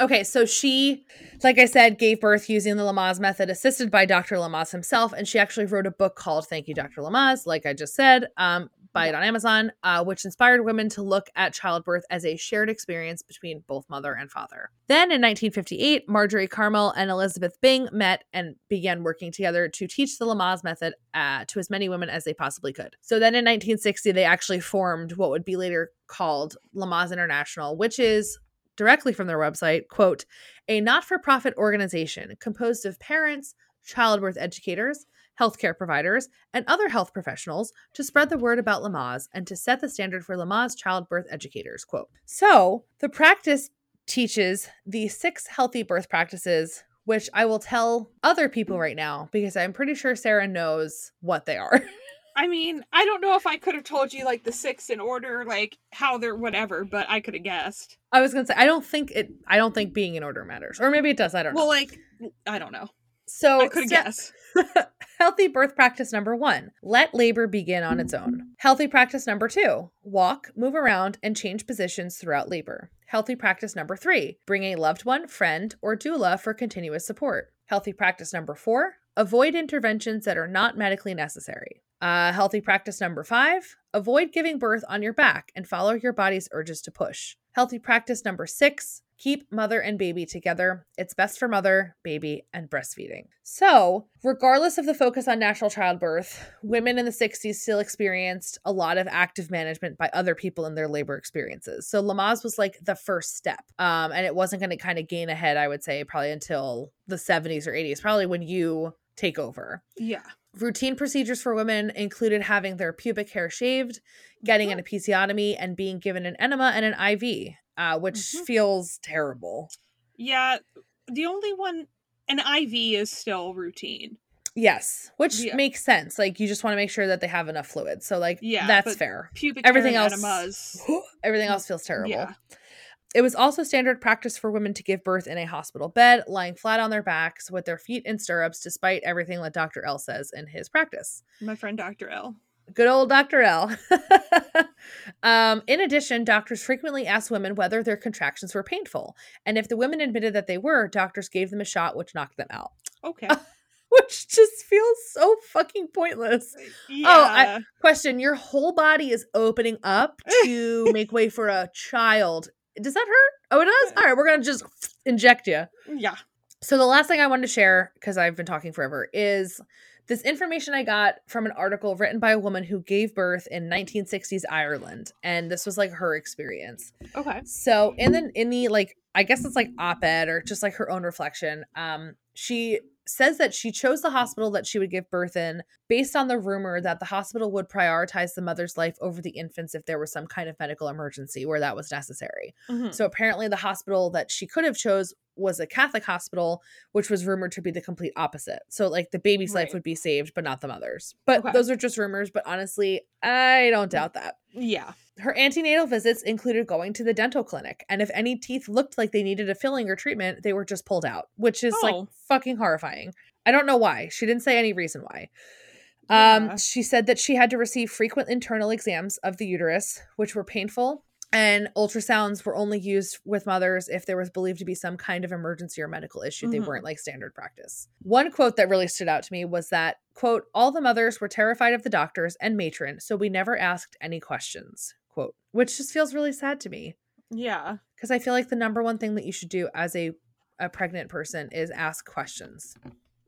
Okay, so she, like I said, gave birth using the Lamaze method, assisted by Dr. Lamaze himself, and she actually wrote a book called "Thank You, Dr. Lamaze." Like I just said, um, buy it on Amazon, uh, which inspired women to look at childbirth as a shared experience between both mother and father. Then, in 1958, Marjorie Karmel and Elizabeth Bing met and began working together to teach the Lamaze method uh, to as many women as they possibly could. So then, in 1960, they actually formed what would be later called Lamaze International, which is directly from their website, quote, a not for profit organization composed of parents, childbirth educators, healthcare providers, and other health professionals to spread the word about Lamaze and to set the standard for Lamaze childbirth educators, quote. So the practice teaches the six healthy birth practices, which I will tell other people mm. right now because I'm pretty sure Sarah knows what they are. I mean, I don't know if I could have told you like the six in order, like how they're whatever, but I could have guessed. I was gonna say I don't think it I don't think being in order matters. Or maybe it does, I don't know. Well, like I don't know. So I could guess. Healthy birth practice number one let labor begin on its own. Healthy practice number two walk, move around, and change positions throughout labor. Healthy practice number three bring a loved one, friend, or doula for continuous support. Healthy practice number four avoid interventions that are not medically necessary. Uh, healthy practice number five avoid giving birth on your back and follow your body's urges to push. Healthy practice number six keep mother and baby together. It's best for mother, baby, and breastfeeding. So, regardless of the focus on natural childbirth, women in the 60s still experienced a lot of active management by other people in their labor experiences. So, Lamaze was like the first step. Um, and it wasn't going to kind of gain ahead, I would say, probably until the 70s or 80s, probably when you take over. Yeah. Routine procedures for women included having their pubic hair shaved, getting an episiotomy, and being given an enema and an IV, uh, which Mhm. feels terrible. Yeah. The only one, an IV is still routine. Yes, which Yeah. makes sense. Like you just want to make sure that they have enough fluid. So like Yeah, that's fair. Pubic Everything hair else enemas. everything else feels terrible. Yeah. It was also standard practice for women to give birth in a hospital bed, lying flat on their backs with their feet in stirrups, despite everything that Dr. L says in his practice. My friend Dr. L. Good old Dr. L. um, in addition, doctors frequently asked women whether their contractions were painful. And if the women admitted that they were, doctors gave them a shot which knocked them out. Okay. Which just feels so fucking pointless. yeah. Oh, I- Question Your whole body is opening up to make way for a child. Does that hurt? Oh, it does? All right, we're going to just inject you. yeah. So the last thing I wanted to share, because I've been talking forever, is this information I got from an article written by a woman who gave birth in 1960s Ireland, and this was like her experience. Okay. So in the in the like I guess it's like op-ed or just like her own reflection, um, she says that she chose the hospital that she would give birth in based on the rumor that the hospital would prioritize the mother's life over the infant's if there was some kind of medical emergency where that was necessary. Mhm. So apparently the hospital that she could have chose was a Catholic hospital, which was rumored to be the complete opposite. So like the baby's life would be saved, but not the mother's. But Okay. those are just rumors. But honestly, I don't doubt that. Yeah. Her antenatal visits included going to the dental clinic, and if any teeth looked like they needed a filling or treatment, they were just pulled out, which is like Oh. fucking horrifying. I don't know why. She didn't say any reason why. Yeah. Um, she said that she had to receive frequent internal exams of the uterus, which were painful, and ultrasounds were only used with mothers if there was believed to be some kind of emergency or medical issue. They Mhm. weren't like standard practice. One quote that really stood out to me was that, quote, all the mothers were terrified of the doctors and matron, so we never asked any questions, quote, which just feels really sad to me Yeah. because I feel like the number one thing that you should do as a a pregnant person is ask questions.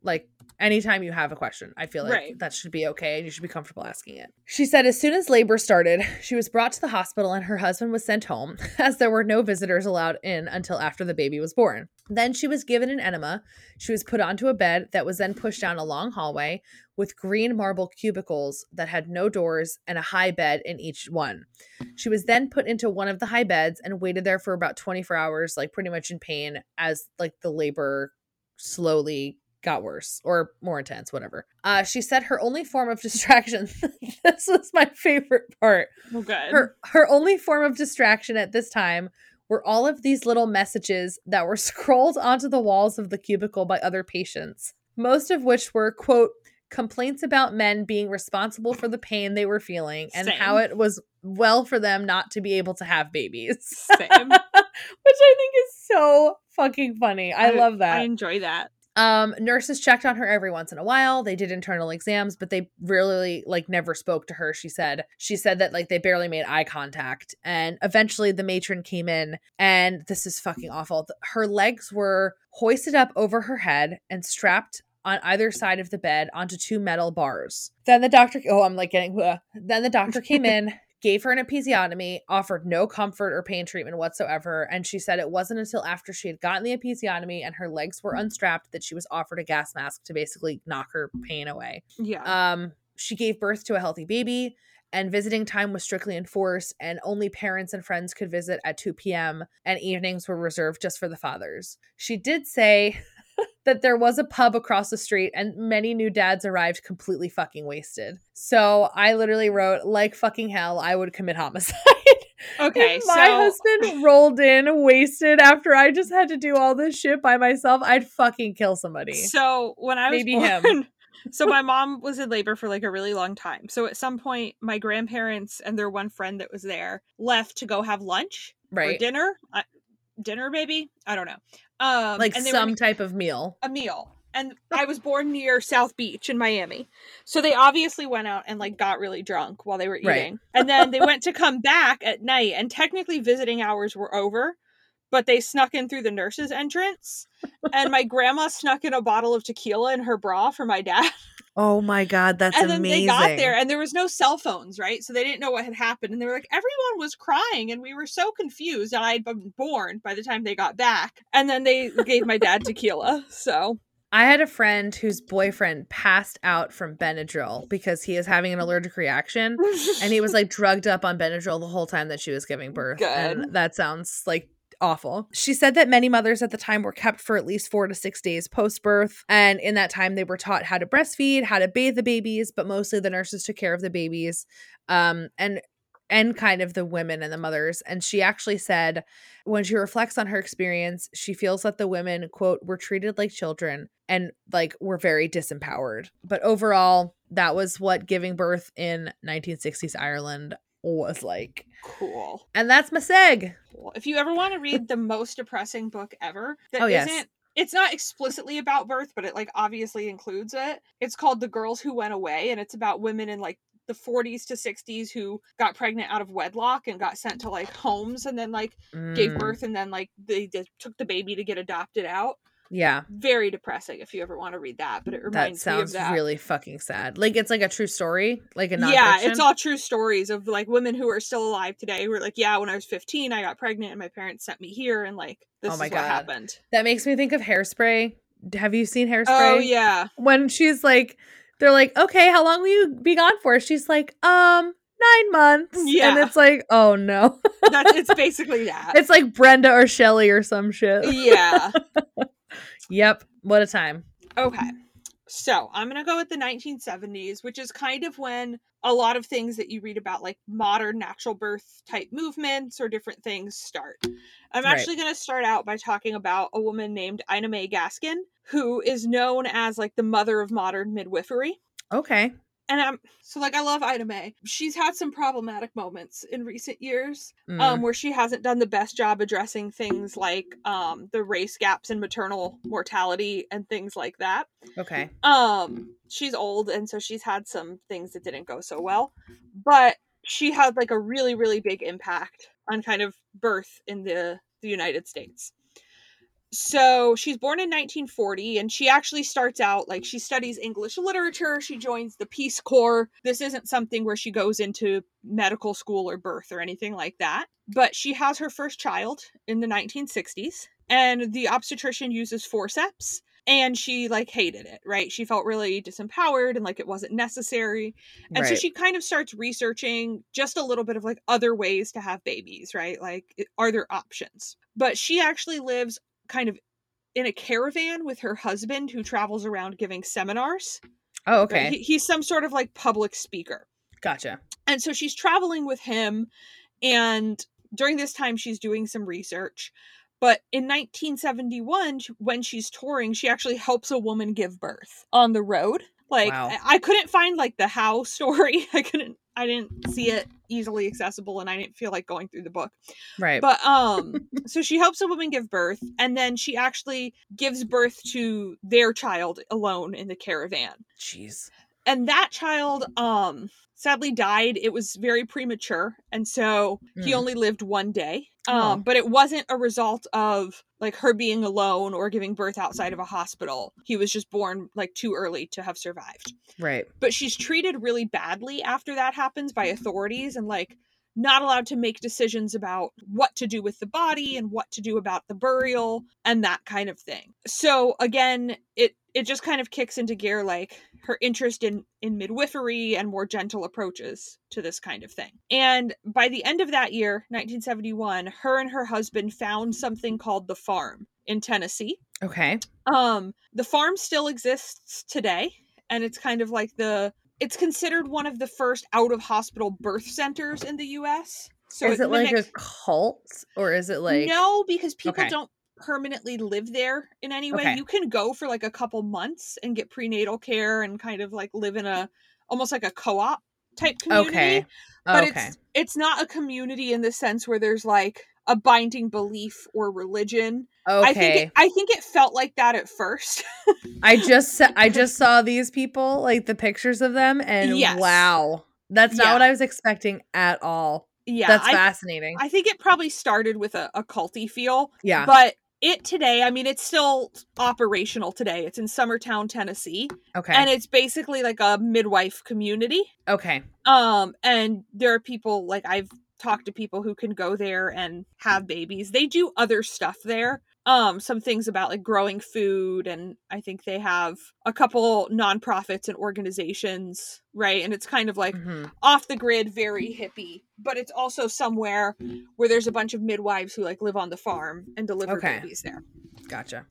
Like anytime you have a question, I feel like Right. that should be okay and you should be comfortable asking it. She said as soon as labor started, she was brought to the hospital and her husband was sent home as there were no visitors allowed in until after the baby was born. Then she was given an enema. She was put onto a bed that was then pushed down a long hallway with green marble cubicles that had no doors and a high bed in each one. She was then put into one of the high beds and waited there for about 24 hours, like pretty much in pain as like the labor slowly got worse or more intense, whatever. Uh, she said her only form of distraction, this was my favorite part. Well, good. Her her only form of distraction at this time were all of these little messages that were scrolled onto the walls of the cubicle by other patients. Most of which were quote complaints about men being responsible for the pain they were feeling and how it was well for them not to be able to have babies. Same. Which I think is so fucking funny. I, love that. I enjoy that. Um, nurses checked on her every once in a while. They did internal exams, but they really like never spoke to her. She said she said that like they barely made eye contact. And eventually the matron came in and this is fucking awful. Her legs were hoisted up over her head and strapped on either side of the bed onto two metal bars. Then the doctor oh, I'm like getting ugh. then the doctor came in gave her an episiotomy, offered no comfort or pain treatment whatsoever. And she said it wasn't until after she had gotten the episiotomy and her legs were unstrapped that she was offered a gas mask to basically knock her pain away. Yeah. Um, she gave birth to a healthy baby, and visiting time was strictly enforced, and only parents and friends could visit at 2 p.m., and evenings were reserved just for the fathers. She did say that there was a pub across the street, and many new dads arrived completely fucking wasted. So I literally wrote, like fucking hell, I would commit homicide. okay. if my so husband rolled in wasted after I just had to do all this shit by myself, I'd fucking kill somebody. So when I was Maybe born, him. so my mom was in labor for like a really long time. So at some point, my grandparents and their one friend that was there left to go have lunch or right. dinner. I, dinner, maybe I don't know. Um, like were some in type of meal. a meal, and I was born near South Beach in Miami. So they obviously went out and like got really drunk while they were eating. Right. And then they went to come back at night and technically visiting hours were over, but they snuck in through the nurse's entrance. and my grandma snuck in a bottle of tequila in her bra for my dad. Oh my god, that's and then amazing. they got there and there was no cell phones, right? So they didn't know what had happened. And they were like, everyone was crying and we were so confused. And I had been born by the time they got back. And then they gave my dad tequila. So I had a friend whose boyfriend passed out from Benadryl because he is having an allergic reaction and he was like drugged up on Benadryl the whole time that she was giving birth. And Good. that sounds like awful. She said that many mothers at the time were kept for at least 4 to 6 days post birth and in that time they were taught how to breastfeed, how to bathe the babies, but mostly the nurses took care of the babies. Um and and kind of the women and the mothers. And she actually said when she reflects on her experience, she feels that the women, quote, were treated like children and like were very disempowered. But overall, that was what giving birth in 1960s Ireland was like. cool. And that's my seg. cool. If you ever want to read the most depressing book ever, that Oh, yes. not it's not explicitly about birth, but it like obviously includes it. It's called The Girls Who Went Away, and it's about women in like the 40s to 60s who got pregnant out of wedlock and got sent to like homes and then like gave Mm, birth and then like they just took the baby to get adopted out. Yeah, Very depressing if you ever want to read that, but it that reminds me of sounds that. really fucking sad. Like it's like a true story, like a nonfiction. yeah, it's all true stories of like women who are still alive today who are like, yeah, when I was 15, I got pregnant and my parents sent me here and like this Oh my is God. what happened. that makes me think of hairspray. Have you seen hairspray? Oh yeah. when she's like they're like okay how long will you be gone for she's like um nine months Yeah. and it's like oh no That's it's basically that. it's like brenda or shelly or some shit yeah. yep what a time Okay. So I'm going to go with the 1970s, which is kind of when a lot of things that you read about, like modern natural birth type movements or different things, start. I'm Right. actually going to start out by talking about a woman named Ina May Gaskin, who is known as like the mother of modern midwifery. okay And I'm so like I love Ina May. She's had some problematic moments in recent years Mm, um, where she hasn't done the best job addressing things like um, the race gaps in maternal mortality and things like that. okay Um, she's old, and so she's had some things that didn't go so well, but she had like a really, really big impact on kind of birth in the the United States. So she's born in 1940, and she actually starts out like she studies English literature. She joins the Peace Corps. This isn't something where she goes into medical school or birth or anything like that. But she has her first child in the 1960s, and the obstetrician uses forceps and she like hated it right she felt really disempowered and like it wasn't necessary and so she kind of starts researching just a little bit of like other ways to have babies right like are there options but she actually lives kind of in a caravan with her husband who travels around giving seminars. Oh okay. He- he's some sort of like public speaker. Gotcha. And so she's traveling with him and during this time she's doing some research. But in 1971 when she's touring she actually helps a woman give birth on the road. Like Wow. I-, I couldn't find like the how story. I couldn't i didn't see it easily accessible and i didn't feel like going through the book. Right. But um so she helps a woman give birth and then she actually gives birth to their child alone in the caravan. Jeez and that child um sadly died it was very premature and so he Mm. only lived one day um Oh. but it wasn't a result of like her being alone or giving birth outside of a hospital he was just born like too early to have survived right but she's treated really badly after that happens by authorities and like not allowed to make decisions about what to do with the body and what to do about the burial and that kind of thing. So again, it it just kind of kicks into gear like her interest in in midwifery and more gentle approaches to this kind of thing. And by the end of that year, 1971, her and her husband found something called the farm in Tennessee. okay Um, the farm still exists today, and it's kind of like the it's considered one of the first out of hospital birth centers in the US. So is it like a cult or is it like no, because people Okay. don't permanently live there in any way. Okay. You can go for like a couple months and get prenatal care and kind of like live in a almost like a co-op type community. okay But okay it's it's not a community in the sense where there's like a binding belief or religion. Okay. I think it, I think it felt like that at first. I just I just saw these people, like the pictures of them, and Yes. wow, that's not Yeah. what I was expecting at all. yeah, that's I, fascinating. I think it probably started with a, a culty feel, yeah. but it today, I mean, it's still operational today. It's in Summertown, Tennessee, okay. and it's basically like a midwife community. okay. Um, and there are people like I've talked to people who can go there and have babies. They do other stuff there. Um, some things about like growing food, and I think they have a couple nonprofits and organizations, right? And it's kind of like Mhm. off the grid, very hippie, but it's also somewhere where there's a bunch of midwives who like live on the farm and deliver Okay. babies there Gotcha.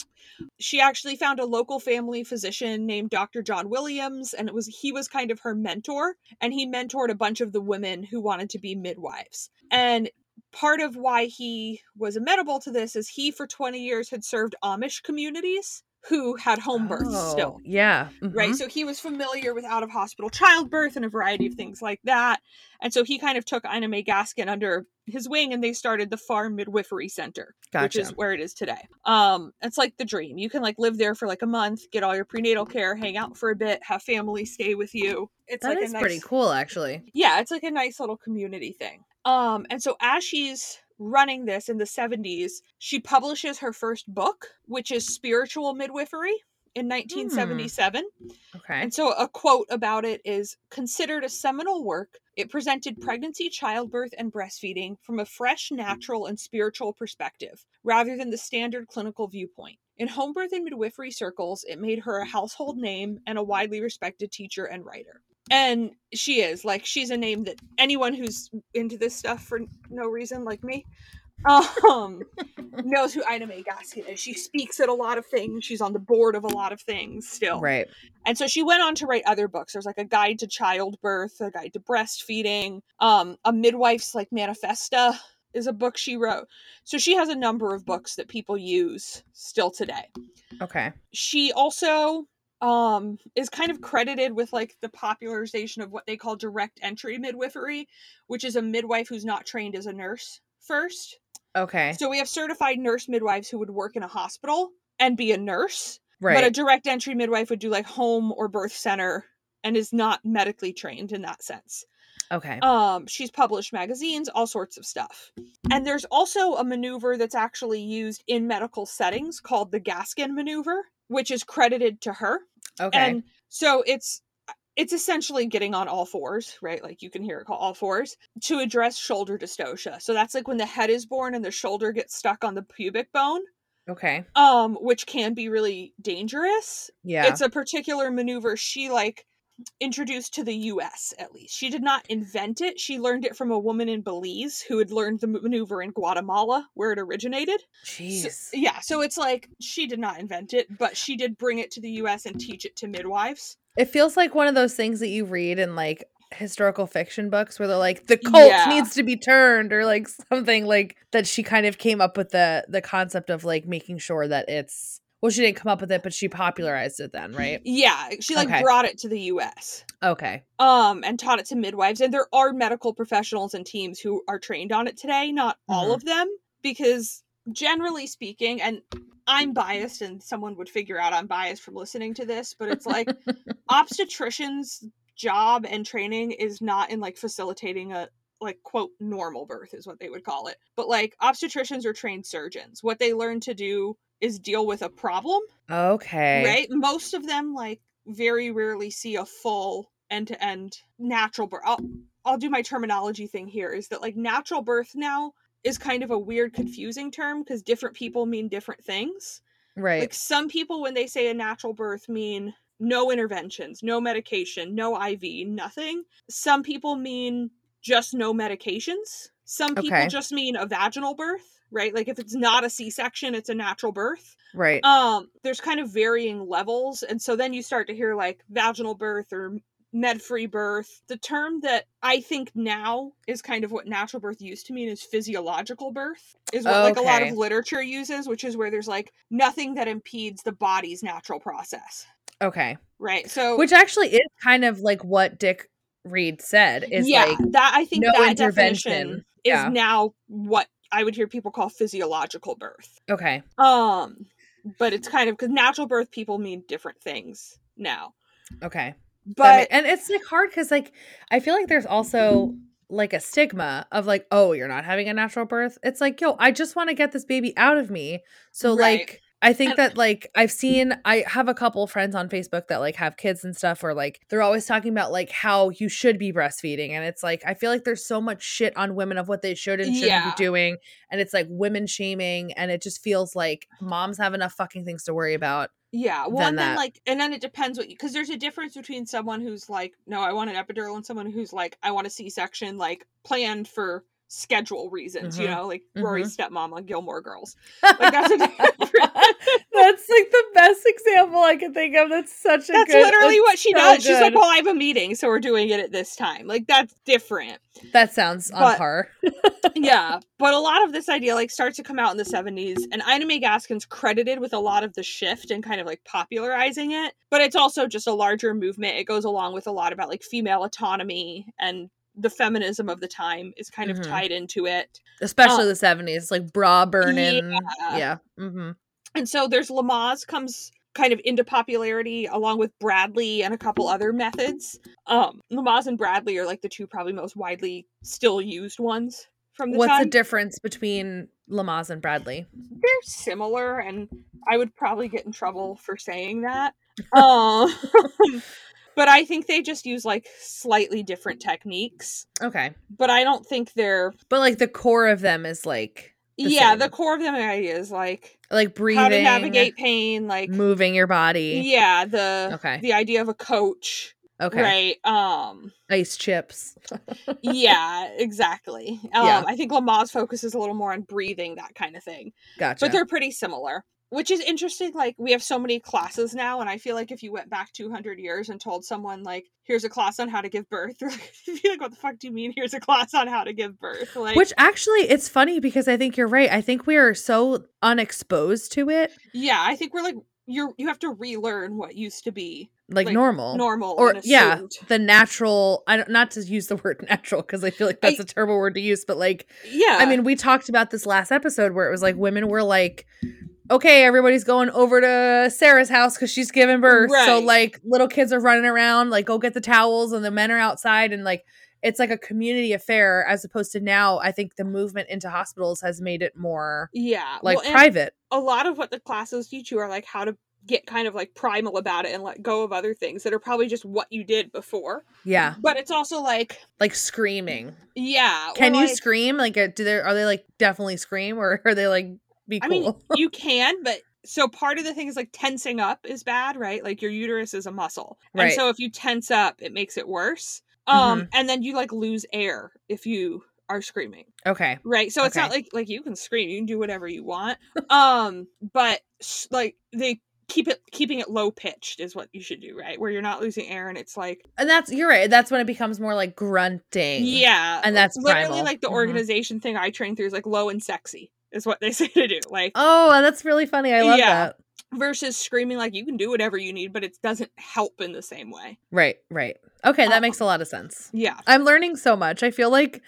she actually found a local family physician named Dr. John Williams and it was he was kind of her mentor and he mentored a bunch of the women who wanted to be midwives. And part of why he was amenable to this is he for 20 years had served Amish communities who had home births still. Oh, Yeah. Right. mhm. So he was familiar with out of hospital childbirth and a variety of things like that. And so he kind of took Ina May Gaskin under his wing and they started the Farm Midwifery Center which is where it is today. Um, it's like the dream. You can like live there for like a month, get all your prenatal care, hang out for a bit, have family stay with you. It's That like is a nice, pretty cool, actually. Yeah, it's like a nice little community thing. Um, and so as she's running this in the 70s, she publishes her first book, which is Spiritual Midwifery in 1977. Okay. And so a quote about it is considered a seminal work. It presented pregnancy, childbirth, and breastfeeding from a fresh, natural, and spiritual perspective, rather than the standard clinical viewpoint. In home birth and midwifery circles, it made her a household name and a widely respected teacher and writer. And she is like she's a name that anyone who's into this stuff for no reason, like me, um, knows who Ina May Gaskin is. She speaks at a lot of things. She's on the board of a lot of things still. right. And so she went on to write other books. There's like a guide to childbirth, a guide to breastfeeding, um, a midwife's like manifesta is a book she wrote. So she has a number of books that people use still today. Okay. She also um is kind of credited with like the popularization of what they call direct entry midwifery, which is a midwife who's not trained as a nurse first. Okay. So we have certified nurse midwives who would work in a hospital and be a nurse right. but a direct entry midwife would do like home or birth center and is not medically trained in that sense. okay. Um, she's published magazines, all sorts of stuff. And there's also a maneuver that's actually used in medical settings called the Gaskin maneuver, which is credited to her. okay. And so it's it's essentially getting on all fours, right? Like you can hear it called all fours to address shoulder dystocia. So that's like when the head is born and the shoulder gets stuck on the pubic bone, okay. um, which can be really dangerous Yeah. it's a particular maneuver she like introduced to the US at least. She did not invent it. She learned it from a woman in Belize who had learned the maneuver in Guatemala where it originated. So- Jeez. yeah, so it's like she did not invent it, but she did bring it to the US and teach it to midwives. It feels like one of those things that you read in like historical fiction books where they're like the cult Yeah. needs to be turned or like something like that she kind of came up with the the concept of like making sure that it's well she didn't come up with it but she popularized it then, right? Yeah, she like Okay. brought it to the US. Okay. Um and taught it to midwives and there are medical professionals and teams who are trained on it today, not all Mhm. of them because generally speaking and I'm biased and someone would figure out I'm biased from listening to this, but it's like obstetrician's job and training is not in like facilitating a like quote normal birth is what they would call it. But like obstetricians are trained surgeons. What they learn to do is deal with a problem, okay. right? Most of them like very rarely see a full end-to-end natural birth. I'll I'll do my terminology thing here is that like natural birth now is kind of a weird confusing term because different people mean different things. Right. Like some people, when they say a natural birth, mean no interventions, no medication, no IV, nothing. Some people mean just no medications. Some people Okay. just mean a vaginal birth, right? Like if it's not a C-section, it's a natural birth. right. Um, there's kind of varying levels, and so then you start to hear like vaginal birth or med-free birth. The term that I think now is kind of what natural birth used to mean is physiological birth, is what like a lot of literature uses, which is where there's like nothing that impedes the body's natural process, okay. right? So Which actually is kind of like what Dick Read said is yeah, like that I think no that definition is Yeah. now what I would hear people call physiological birth. Okay. Um, but it's kind of because natural birth people mean different things now. Okay. But and it's like hard because like I feel like there's also like a stigma of like, oh, you're not having a natural birth. It's like, yo, I just want to get this baby out of me. So Right. like I think that like I've seen I have a couple friends on Facebook that like have kids and stuff or like they're always talking about like how you should be breastfeeding and it's like I feel like there's so much shit on women of what they should and shouldn't Yeah. be doing and it's like women shaming and it just feels like moms have enough fucking things to worry about. Yeah, well, and then that. like, and then it depends what because there's a difference between someone who's like, no, I want an epidural, and someone who's like, I want a C-section, like planned for schedule reasons, you Mhm. know, like Rory's Mm-hmm. stepmom on Gilmore Girls. Like that's a. That's like the best example I can think of. That's such a That's good- literally what she so does. She's like, well, I have a meeting, so we're doing it at this time. Like that's different. that sounds on but- par. yeah, but a lot of this idea like starts to come out in the 70s and Ina May Gaskin's credited with a lot of the shift and kind of like popularizing it, but it's also just a larger movement. It goes along with a lot about like female autonomy and the feminism of the time is kind of Mhm. tied into it. Especially the 70s, like bra burning. Yeah. Yeah. hmm And so there's Lamaze comes kind of into popularity along with Bradley and a couple other methods. Um Lamaze and Bradley are like the two probably most widely still used ones from the What's time. the difference between Lamaze and Bradley? they're similar and i would probably get in trouble for saying that um but i think they just use like slightly different techniques Okay. but i don't think they're But like the core of them is like The yeah same. the core of them idea is like like breathing, how to navigate pain like moving your body. yeah the Okay. the idea of a coach Okay. right um Ice chips. yeah exactly um Yeah. i think lamaze focuses a little more on breathing that kind of thing Gotcha. but they're pretty similar which is interesting like we have so many classes now and i feel like if you went back 200 years and told someone like here's a class on how to give birth they're like, like what the fuck do you mean here's a class on how to give birth like Which actually, it's funny because I think you're right. I think we are so unexposed to it, yeah i think we're like you're you have to relearn what used to be like, Like, normal. normal or yeah, the natural. I don't not to use the word natural because I feel like that's I- a terrible word to use, but like yeah I mean, we talked about this last episode where it was like women were like, okay, everybody's going over to Sarah's house because she's giving birth. So, like, little kids are running around, like, go get the towels, and the men are outside. And, like, it's like a community affair as opposed to now. I think the movement into hospitals has made it more yeah like well, private. a lot of what the classes teach you are like how to get kind of like primal about it and let go of other things that are probably just what you did before Yeah. but it's also like Like screaming. yeah Can you like- scream? Like, uh, do they, are they like definitely scream or are they like be I mean, you can, but so part of the thing is like tensing up is bad, right? Like your uterus is a muscle. And so if you tense up, it makes it worse. Um Mm-hmm. and then you like lose air if you are screaming. okay. Right? So it's not like like you can scream, you can do whatever you want. um but like they keep it keeping it low pitched is what you should do, right? Where you're not losing air and it's like And that's, you're right. That's when it becomes more like grunting. yeah. And that's literally primal. like the Mhm. organization thing I train through is like low and sexy is what they say to do. Like Oh, that's really funny. I love Yeah. that. versus screaming like you can do whatever you need, but it doesn't help in the same way. Right, right. Okay, that Um, makes a lot of sense. Yeah. I'm learning so much. I feel like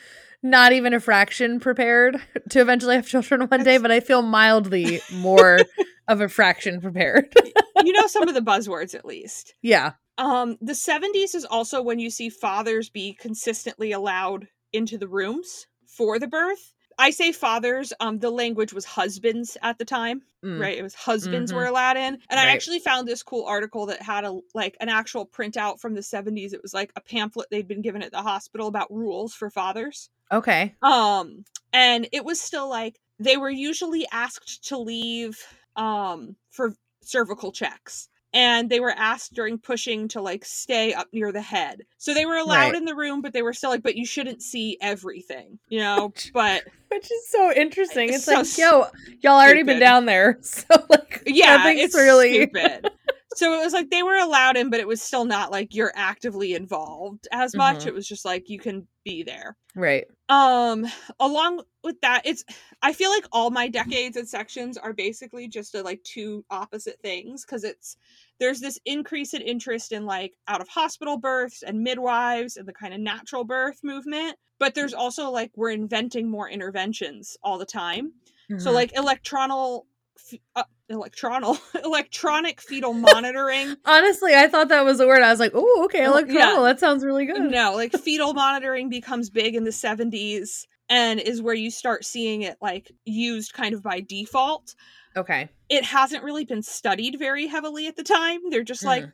not even a fraction prepared to eventually have children one day, but I feel mildly more of a fraction prepared. You know some of the buzzwords at least. yeah. Um the 70s is also when you see fathers be consistently allowed into the rooms for the birth. I say fathers, um the language was husbands at the time, Mm. right? It was husbands Mhm. were allowed in. And I actually found this cool article that had a like an actual printout from the 70s. It was like a pamphlet they'd been given at the hospital about rules for fathers. Okay. um and it was still like they were usually asked to leave um for cervical checks and they were asked during pushing to like stay up near the head so they were allowed Right. in the room but they were still like but you shouldn't see everything you know but Which is so interesting. It's It's, so like, yo, y'all already been down there. So like yeah it's really stupid so it was like they were allowed in but it was still not like you're actively involved as much Mhm. it was just like you can be there Right. um along with that it's i feel like all my decades and sections are basically just a, like two opposite things because it's there's this increase in interest in like out of hospital births and midwives and the kind of natural birth movement but there's also like we're inventing more interventions all the time. So Mhm. like electronal f- uh, electronal electronic fetal monitoring honestly, I thought that was a word. I was like, oh, okay, electoral. yeah. That sounds really good. no like fetal monitoring becomes big in the 70s and is where you start seeing it like used kind of by default Okay. it hasn't really been studied very heavily at the time they're just like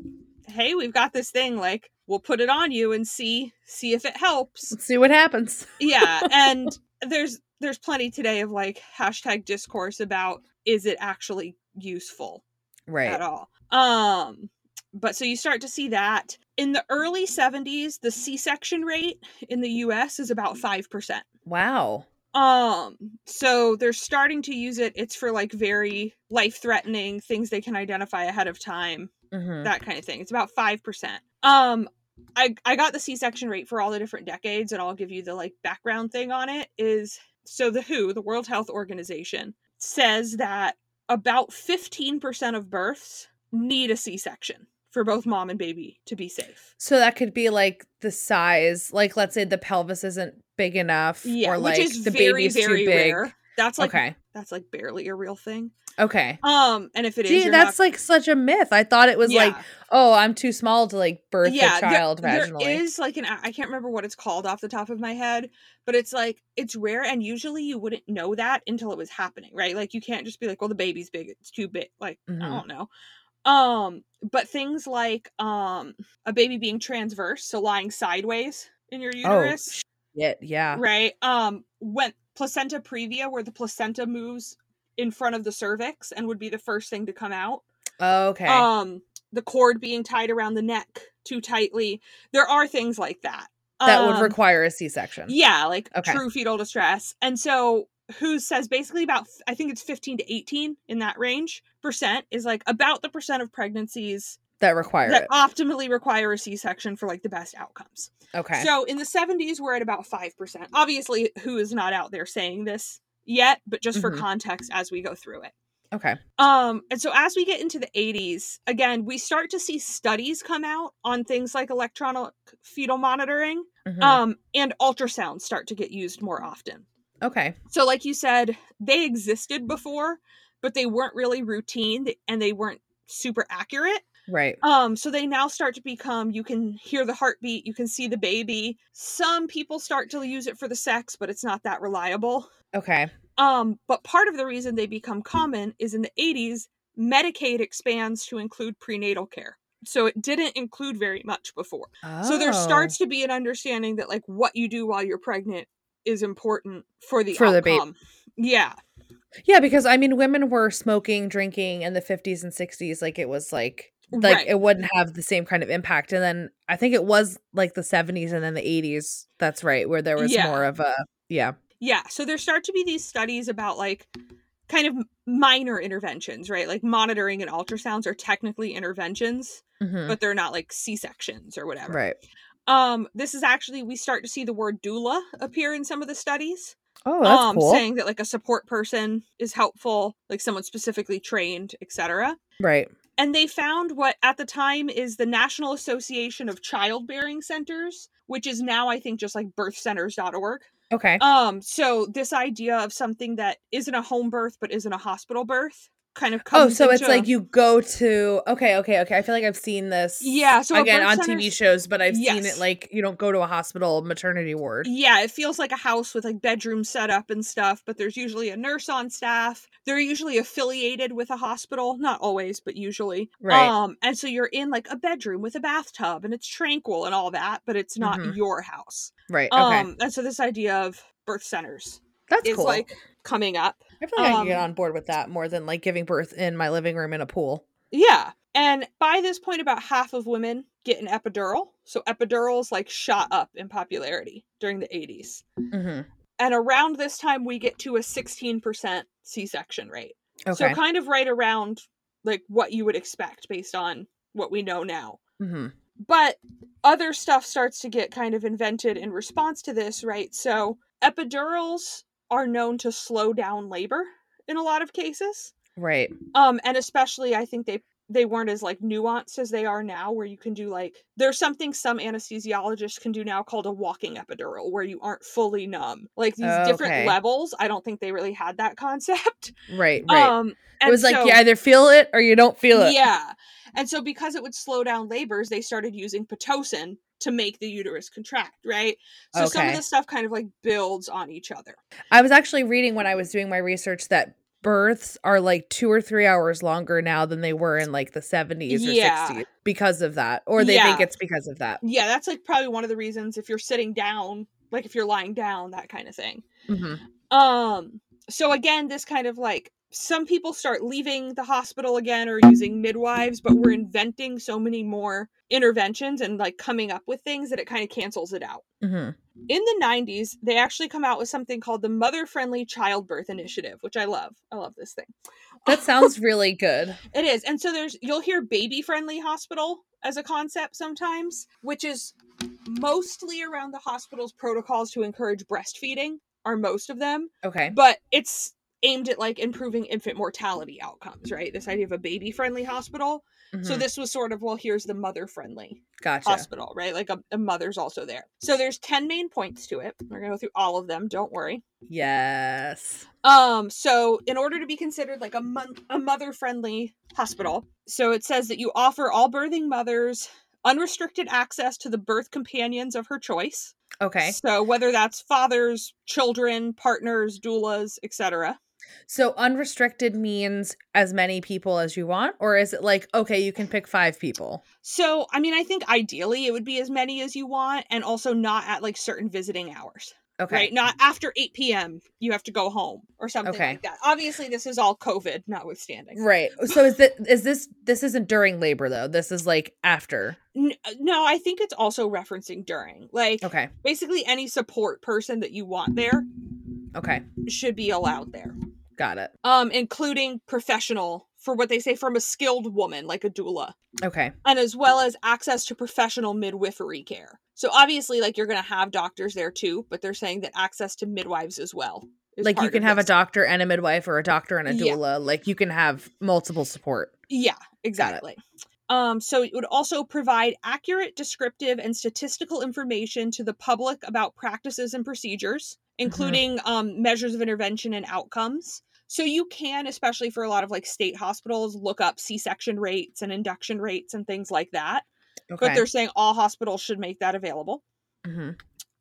hey we've got this thing like we'll put it on you and see see if it helps Let's see what happens. yeah and there's there's plenty today of like hashtag discourse about is it actually useful Right. at all. Um, but so you start to see that in the early 70s, the C-section rate in the US is about 5%. Wow. Um, so they're starting to use it. It's for like very life-threatening things they can identify ahead of time, hmm that kind of thing. It's about 5%. Um, I I got the C-section rate for all the different decades and I'll give you the like background thing on it is so the WHO, the World Health Organization, says that about 15% of births need a C-section for both mom and baby to be safe. So that could be like the size, like let's say the pelvis isn't big enough, Yeah, or like the very baby's very too big. rare. That's like okay. That's like barely a real thing. Okay. Um, and if it is, Gee, you're that's not, like such a myth. I thought it was like, oh, I'm too small to like birth yeah, a child there, vaginally. there is like an I can't remember what it's called off the top of my head, but it's like it's rare and usually you wouldn't know that until it was happening, right? Like you can't just be like, well, the baby's big, it's too big. Like Mhm. I don't know. Um, but things like um a baby being transverse, so lying sideways in your uterus, Yeah, yeah. right? Um, when placenta previa, where the placenta moves in front of the cervix and would be the first thing to come out Okay. um the cord being tied around the neck too tightly there are things like that that would Um, require a C-section. yeah like Okay. true fetal distress and so WHO says basically about i think it's 15 to 18 in that range percent is like about the percent of pregnancies That require that it. optimally require a c-section for like the best outcomes Okay. so in the 70s we're at about 5% obviously WHO is not out there saying this yet but just for Mhm. context as we go through it okay. um, and so as we get into the 80s, again, we start to see studies come out on things like electronic fetal monitoring, Mhm. um, and ultrasounds start to get used more often. okay. So, like you said, they existed before, but they weren't really routine and they weren't super accurate. Right. Um, so they now start to become you can hear the heartbeat, you can see the baby. Some people start to use it for the sex, but it's not that reliable. Okay. Um, but part of the reason they become common is in the 80s, Medicaid expands to include prenatal care. So it didn't include very much before. So there Oh. starts to be an understanding that like what you do while you're pregnant is important for the For the baby. Yeah. Yeah, because I mean, women were smoking, drinking in the 50s and 60s. Like it was like, like right. it wouldn't have the same kind of impact. And then I think it was like the 70s and then the 80s. That's right, where there was Yeah. more of a yeah. Yeah, so there start to be these studies about like kind of minor interventions, right? Like monitoring and ultrasounds are technically interventions, Mhm. but they're not like C-sections or whatever. Right. Um this is actually we start to see the word doula appear in some of the studies. Oh, that's um cool. saying that like a support person is helpful, like someone specifically trained, etc. right. And they found what at the time is the National Association of Childbearing Centers, which is now I think just like birthcenters.org. Okay. Um, so this idea of something that isn't a home birth but isn't a hospital birth kind of Oh, comes so it's like you go to okay, okay, okay. I feel like I've seen this. Yeah, so again on TV shows, but I've seen it like you don't go to a hospital maternity ward. Yeah, it feels like a house with like bedroom set up and stuff, but there's usually a nurse on staff. They're usually affiliated with a hospital, not always, but usually. Right. Um, and so you're in like a bedroom with a bathtub and it's tranquil and all that, but it's not Mhm. your house. Right. Okay. Um, and so this idea of birth centers that's is cool. like coming up. I feel like I can get um, on board with that more than like giving birth in my living room in a pool. Yeah. And by this point, about half of women get an epidural. So epidurals like shot up in popularity during the 80s. hmm And around this time, we get to a 16% C section rate. Okay. So kind of right around like what you would expect based on what we know now. hmm But other stuff starts to get kind of invented in response to this, right? So epidurals are known to slow down labor in a lot of cases. Right. Um, and especially I think they they weren't as like nuanced as they are now where you can do like there's something some anesthesiologists can do now called a walking epidural where you aren't fully numb like these different levels i don't think they really had that concept Right, right. um it was like you either feel it or you don't feel it. yeah and so because it would slow down labors they started using pitocin to make the uterus contract right so some of Okay. this stuff kind of like builds on each other I was actually reading when I was doing my research that births are like two or three hours longer now than they were in like the 70s or Yeah. 60s because of that. Or they think it's because of that. yeah that's like probably one of the reasons if you're sitting down like if you're lying down that kind of thing Mhm. Um, so again, this kind of like some people start leaving the hospital again or using midwives, but we're inventing so many more interventions and like coming up with things that it kind of cancels it out. Mhm. In the 90s, they actually come out with something called the Mother Friendly Childbirth Initiative, which I love. I love this thing. That sounds really good. It is. And so there's you'll hear baby friendly hospital as a concept sometimes, which is mostly around the hospital's protocols to encourage breastfeeding, are most of them Okay. but it's aimed at like improving infant mortality outcomes, right? This idea of a baby friendly hospital. So Mhm. this was sort of well, here's the mother friendly gotcha. hospital, right? Like a, a mother's also there. So there's 10 main points to it. We're gonna go through all of them, don't worry. Yes. Um, so in order to be considered like a mon- a mother friendly hospital, so it says that you offer all birthing mothers unrestricted access to the birth companions of her choice. Okay. So whether that's fathers, children, partners, doulas, etc. So unrestricted means as many people as you want, or is it like okay, you can pick five people? So, I mean, I think ideally it would be as many as you want and also not at like certain visiting hours, Okay. right? Not after 8 p.m. you have to go home or something Okay. like that. Obviously, this is all COVID notwithstanding. Right. So is that is this this isn't during labor though? This is like after. N- uh, no, I think it's also referencing during. Like, Okay. basically, any support person that you want there Okay. should be allowed there, Got it. um, including professional for what they say from a skilled woman, like a doula. Okay. and as well as access to professional midwifery care. So obviously, like you're going to have doctors there too, but they're saying that access to midwives as well. like you can have a doctor and a midwife or a doctor and a Yeah. doula. Like you can have multiple support. Yeah, exactly. Um, so it would also provide accurate, descriptive, and statistical information to the public about practices and procedures, including um, measures of intervention and outcomes. So you can, especially for a lot of like state hospitals, look up C-section rates and induction rates and things like that. Okay. But they're saying all hospitals should make that available. hmm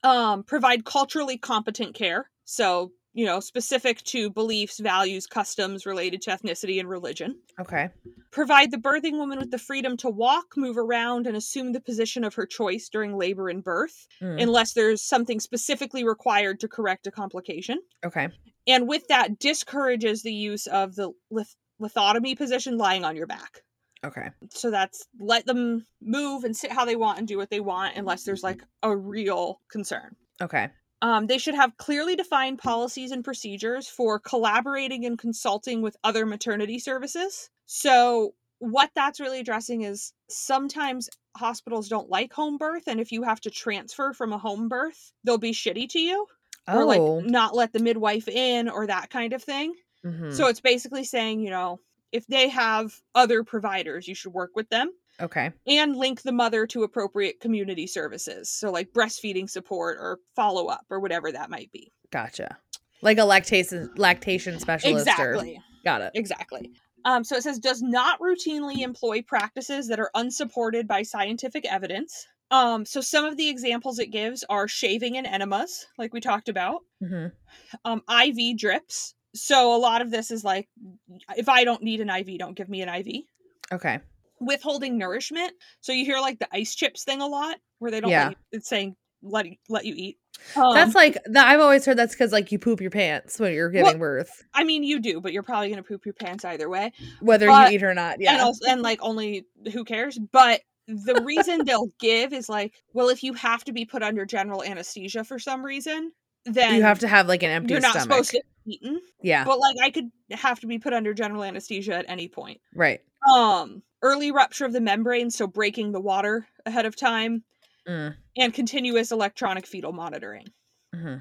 um, provide culturally competent care. So, you know, specific to beliefs, values, customs related to ethnicity and religion. Okay. Provide the birthing woman with the freedom to walk, move around, and assume the position of her choice during labor and birth, Mm, unless there's something specifically required to correct a complication. Okay. And with that, discourages the use of the lith- lithotomy position lying on your back. Okay. So that's let them move and sit how they want and do what they want, unless there's like a real concern. Okay. Um, they should have clearly defined policies and procedures for collaborating and consulting with other maternity services. So, what that's really addressing is sometimes hospitals don't like home birth, and if you have to transfer from a home birth, they'll be shitty to you or Oh. like not let the midwife in or that kind of thing. mhm. So, it's basically saying, you know, if they have other providers, you should work with them okay. and link the mother to appropriate community services. So, like breastfeeding support or follow up or whatever that might be. Gotcha. Like a lactation lactation specialist. Or, Exactly. got it. Exactly. Um, so it says does not routinely employ practices that are unsupported by scientific evidence. Um, so some of the examples it gives are shaving and enemas, like we talked about, hmm um, IV drips. So a lot of this is like, if I don't need an IV, don't give me an IV. Okay. Withholding nourishment. So you hear like the ice chips thing a lot, where they don't. Yeah. You, it's saying let you- let you eat. Um, that's like. I've always heard that's because like you poop your pants when you're giving Well, birth, I mean, you do, but you're probably gonna poop your pants either way. whether but- you eat or not. and Yeah. also, and like only who cares but the reason they'll give is like well if you have to be put under general anesthesia for some reason then you have to have like an empty you're not stomach. supposed to be eaten yeah. but like i could have to be put under general anesthesia at any point right. um early rupture of the membrane so breaking the water ahead of time Mm, and continuous electronic fetal monitoring hmm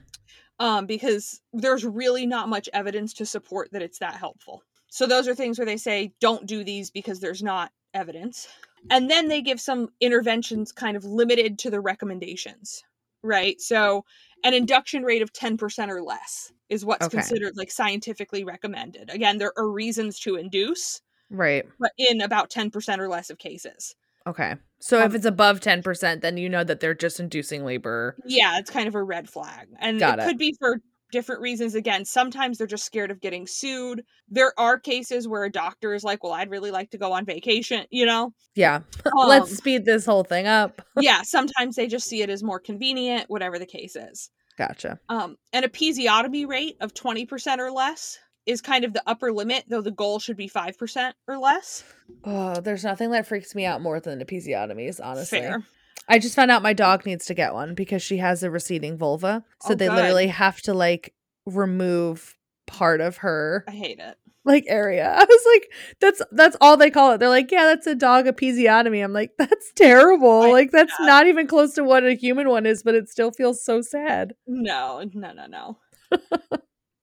um, because there's really not much evidence to support that it's that helpful. So those are things where they say don't do these because there's not evidence. And then they give some interventions kind of limited to the recommendations, right? So an induction rate of 10% or less is what's Okay. considered like scientifically recommended. Again, there are reasons to induce, Right. but in about 10% or less of cases. Okay. So if Um, it's above 10%, then you know that they're just inducing labor. Yeah, it's kind of a red flag. And Got it, it. could be for different reasons. Again, sometimes they're just scared of getting sued. There are cases where a doctor is like, well, I'd really like to go on vacation, you know? Yeah. Um, Let's speed this whole thing up. yeah, sometimes they just see it as more convenient, whatever the case is. Gotcha. Um, an episiotomy rate of 20% or less is kind of the upper limit, though the goal should be 5% or less. Oh, there's nothing that freaks me out more than episiotomies, honestly. Fair. I just found out my dog needs to get one because she has a receding vulva. So Oh, they good. literally have to like remove part of her I hate it. like area. I was like, that's that's all they call it. They're like, yeah, that's a dog episiotomy. I'm like, that's terrible. I like that's know. not even close to what a human one is, but it still feels so sad. No, no, no, no.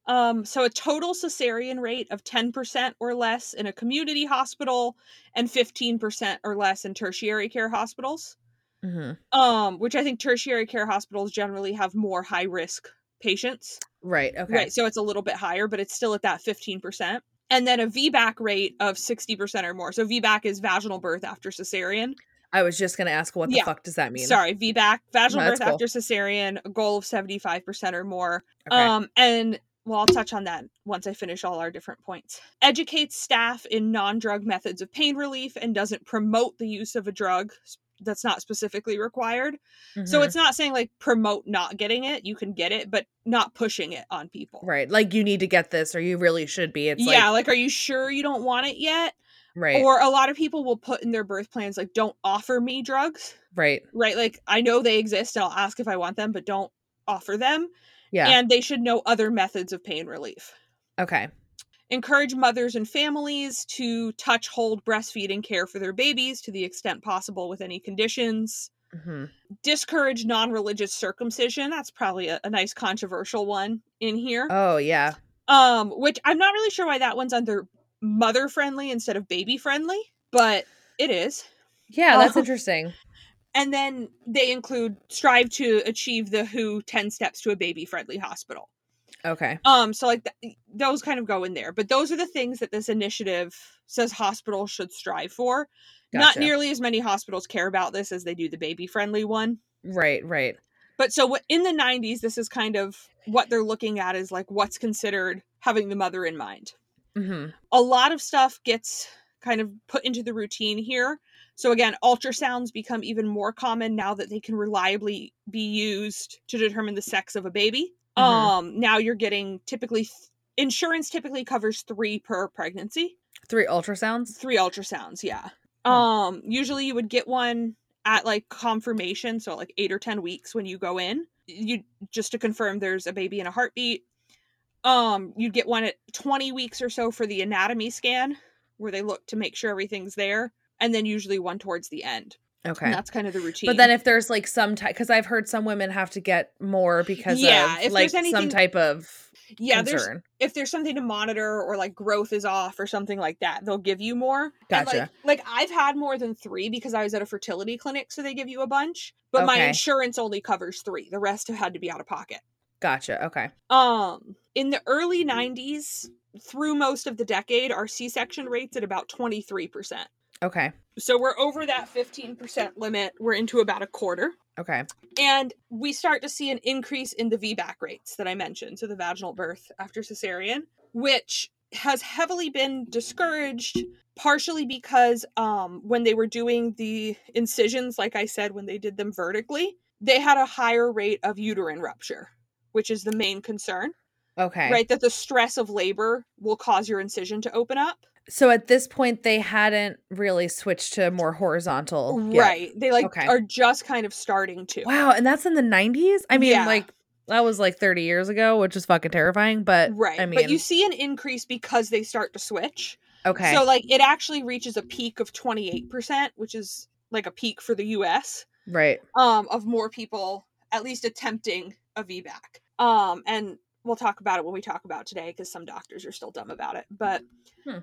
um, so a total cesarean rate of 10% or less in a community hospital and 15% or less in tertiary care hospitals. Hmm Um, which I think tertiary care hospitals generally have more high risk patients. Right. Okay. Right. So it's a little bit higher, but it's still at that 15%. And then a VBAC rate of 60% or more. So VBAC is vaginal birth after cesarean. I was just gonna ask, what the Yeah. fuck does that mean? Sorry, VBAC, vaginal No, birth cool. after cesarean, a goal of 75% or more. Okay. Um, and well, I'll touch on that once I finish all our different points. Educates staff in non drug methods of pain relief and doesn't promote the use of a drug that's not specifically required. So Mhm. it's not saying like promote not getting it. You can get it, but not pushing it on people. right. Like you need to get this, or you really should be. It's yeah, like like, are you sure you don't want it yet? right, Or a lot of people will put in their birth plans like, don't offer me drugs, right. right? Like, I know they exist and I'll ask if I want them, but don't offer them. Yeah. And they should know other methods of pain relief. okay. Encourage mothers and families to touch, hold, breastfeed, and care for their babies to the extent possible with any conditions. hmm Discourage non religious circumcision. That's probably a, a nice controversial one in here. Oh yeah. um which i'm not really sure why that one's under mother friendly instead of baby friendly but it is Yeah, that's Oh. interesting. and then they include strive to achieve the WHO 10 steps to a baby friendly hospital Um, Okay. um so like th- those kind of go in there but those are the things that this initiative says hospitals should strive for not nearly as many hospitals care about this as they do the baby friendly one Right, right. but so what in the 90s this is kind of what they're looking at is like what's considered having the mother in mind hmm a lot of stuff gets kind of put into the routine here. So again, ultrasounds become even more common now that they can reliably be used to determine the sex of a baby. Mhm. Um now you're getting typically th- insurance typically covers 3 per pregnancy. Three ultrasounds. 3 ultrasounds, yeah. Hmm. Um usually you would get one at like confirmation, so like 8 or 10 weeks when you go in. You just to confirm there's a baby in a heartbeat. Um you'd get one at 20 weeks or so for the anatomy scan where they look to make sure everything's there and then usually one towards the end. Okay. And that's kind of the routine. But then if there's like some type, because I've heard some women have to get more because Yeah, of if like there's anything- some type of yeah, there's concern. if there's something to monitor or like growth is off or something like that, they'll give you more. Gotcha. like, like I've had more than three because I was at a fertility clinic, so they give you a bunch. But my insurance only covers three. The rest have had to be out of pocket. Gotcha. Okay. Um, in the early '90s, through most of the decade, our C-section rates at about 23 percent. Okay. So we're over that 15 percent limit. We're into about a quarter. Okay. And we start to see an increase in the VBAC rates that I mentioned, so the vaginal birth after cesarean, which has heavily been discouraged partially because um, when they were doing the incisions, like I said, when they did them vertically, they had a higher rate of uterine rupture, which is the main concern, Okay. right? That the stress of labor will cause your incision to open up. So at this point, they hadn't really switched to more horizontal. yet. Right. They like Okay. are just kind of starting to. Wow. And that's in the 90s? I mean, Yeah. like, that was like 30 years ago, which is fucking terrifying. But Right. I mean, but you see an increase because they start to switch. okay. So like it actually reaches a peak of 28%, which is like a peak for the US, right. um, of more people at least attempting a VBAC. Um, and we'll talk about it when we talk about today because some doctors are still dumb about it. But Hmm.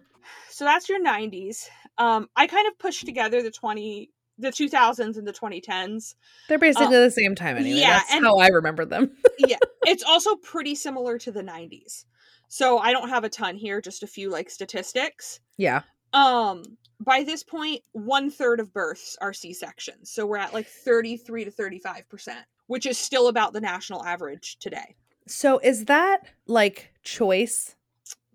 so that's your 90s. Um, I kind of pushed together the 20, the 2000s and the 2010s. They're basically the same time anyway. Yeah, That's and- how I remember them. yeah, it's also pretty similar to the 90s. So I don't have a ton here, just a few like statistics. yeah. Um, by this point, one third of births are C sections. So we're at like 33 to 35%, which is still about the national average today. So is that like choice?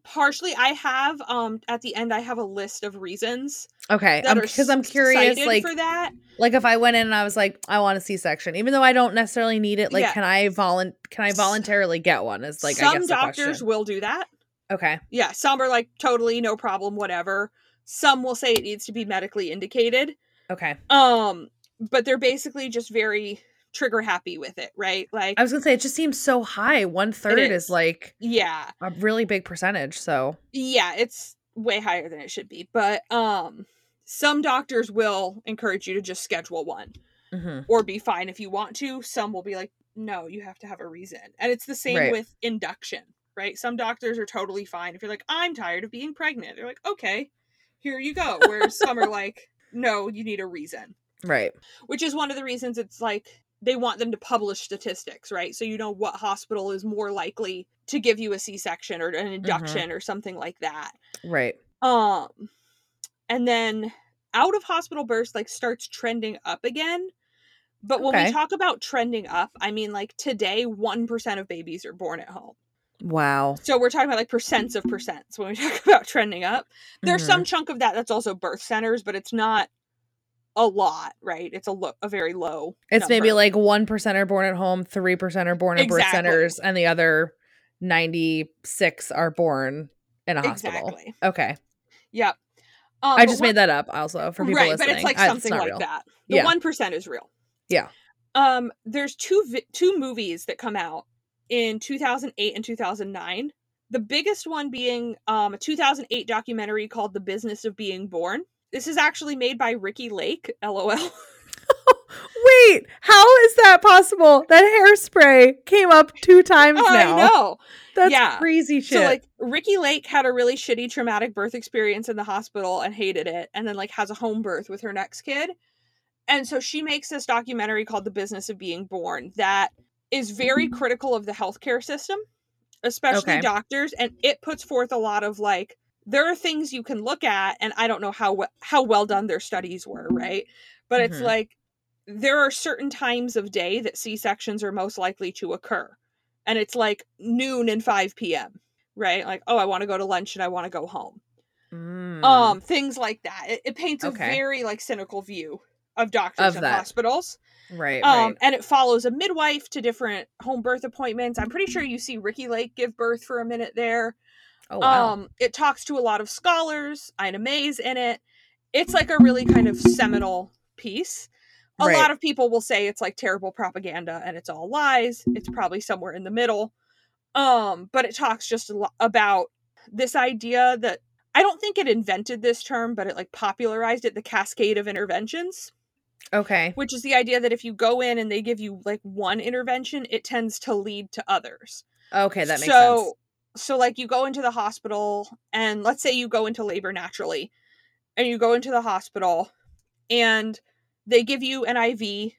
Partially, I have um at the end I have a list of reasons Okay, because I'm curious. Like, for that. like if I went in and I was like, I want a C-section, even though I don't necessarily need it. Like, Yeah. can I volun? Can I voluntarily get one? Is like I Some doctors will do that. Okay. Yeah, some are like totally no problem, whatever. Some will say it needs to be medically indicated. Okay. Um, but they're basically just very trigger happy with it, right? Like, I was gonna say it just seems so high. One third is. is. like yeah, a really big percentage. So yeah, it's way higher than it should be. But um, some doctors will encourage you to just schedule one mhm. or be fine if you want to. Some will be like, no, you have to have a reason. And it's the same Right. with induction, right? Some doctors are totally fine if you're like, I'm tired of being pregnant. They're like, okay, here you go. Where some are like, no, you need a reason. right. which is one of the reasons it's like they want them to publish statistics, right? So you know what hospital is more likely to give you a C-section or an induction or something like that. Right. Um and then out of hospital births like starts trending up again. But when Okay. we talk about trending up, I mean like today 1% of babies are born at home. Wow. So we're talking about like percents of percents when we talk about trending up. There's Mhm. some chunk of that that's also birth centers, but it's not a lot, right? It's a lo- a very low. It's maybe like one percent are born at home, three percent are born at birth centers, and the other ninety six are born in a hospital. Exactly. Okay. Yep. Um, I just one- made that up also for people right, listening. but it's like something not like real. that. The Yeah. one percent is real. Yeah. Um, there's two vi- two movies that come out in 2008 and 2009. The biggest one being um, a 2008 documentary called "The Business of Being Born." This is actually made by Ricki Lake. LOL. Wait, how is that possible? That hairspray came up two times Oh, now. I know. That's Yeah. crazy shit. So like Ricki Lake had a really shitty traumatic birth experience in the hospital and hated it and then like has a home birth with her next kid. And so she makes this documentary called The Business of Being Born that is very mm-hmm. critical of the healthcare system, especially Okay. doctors and it puts forth a lot of like there are things you can look at and I don't know how how well done their studies were, right? But it's Mhm. like there are certain times of day that C-sections are most likely to occur. And it's like noon and 5 p.m right? Like, oh, I want to go to lunch and I want to go home. Mm. Um, things like that. It, it paints a very like cynical view of doctors Of and that. hospitals. right, Um, right. and it follows a midwife to different home birth appointments. I'm pretty sure you see Ricki Lake give birth for a minute there. Oh wow. Um, it talks to a lot of scholars. Ina May's in it. It's like a really kind of seminal piece. A Right. lot of people will say it's like terrible propaganda and it's all lies. It's probably somewhere in the middle. Um, but it talks just lo- about this idea that I don't think it invented this term, but it like popularized it, the cascade of interventions, okay. which is the idea that if you go in and they give you like one intervention, it tends to lead to others Okay, that makes so, sense. So, like, you go into the hospital, and let's say you go into labor naturally, and you go into the hospital, and they give you an IV,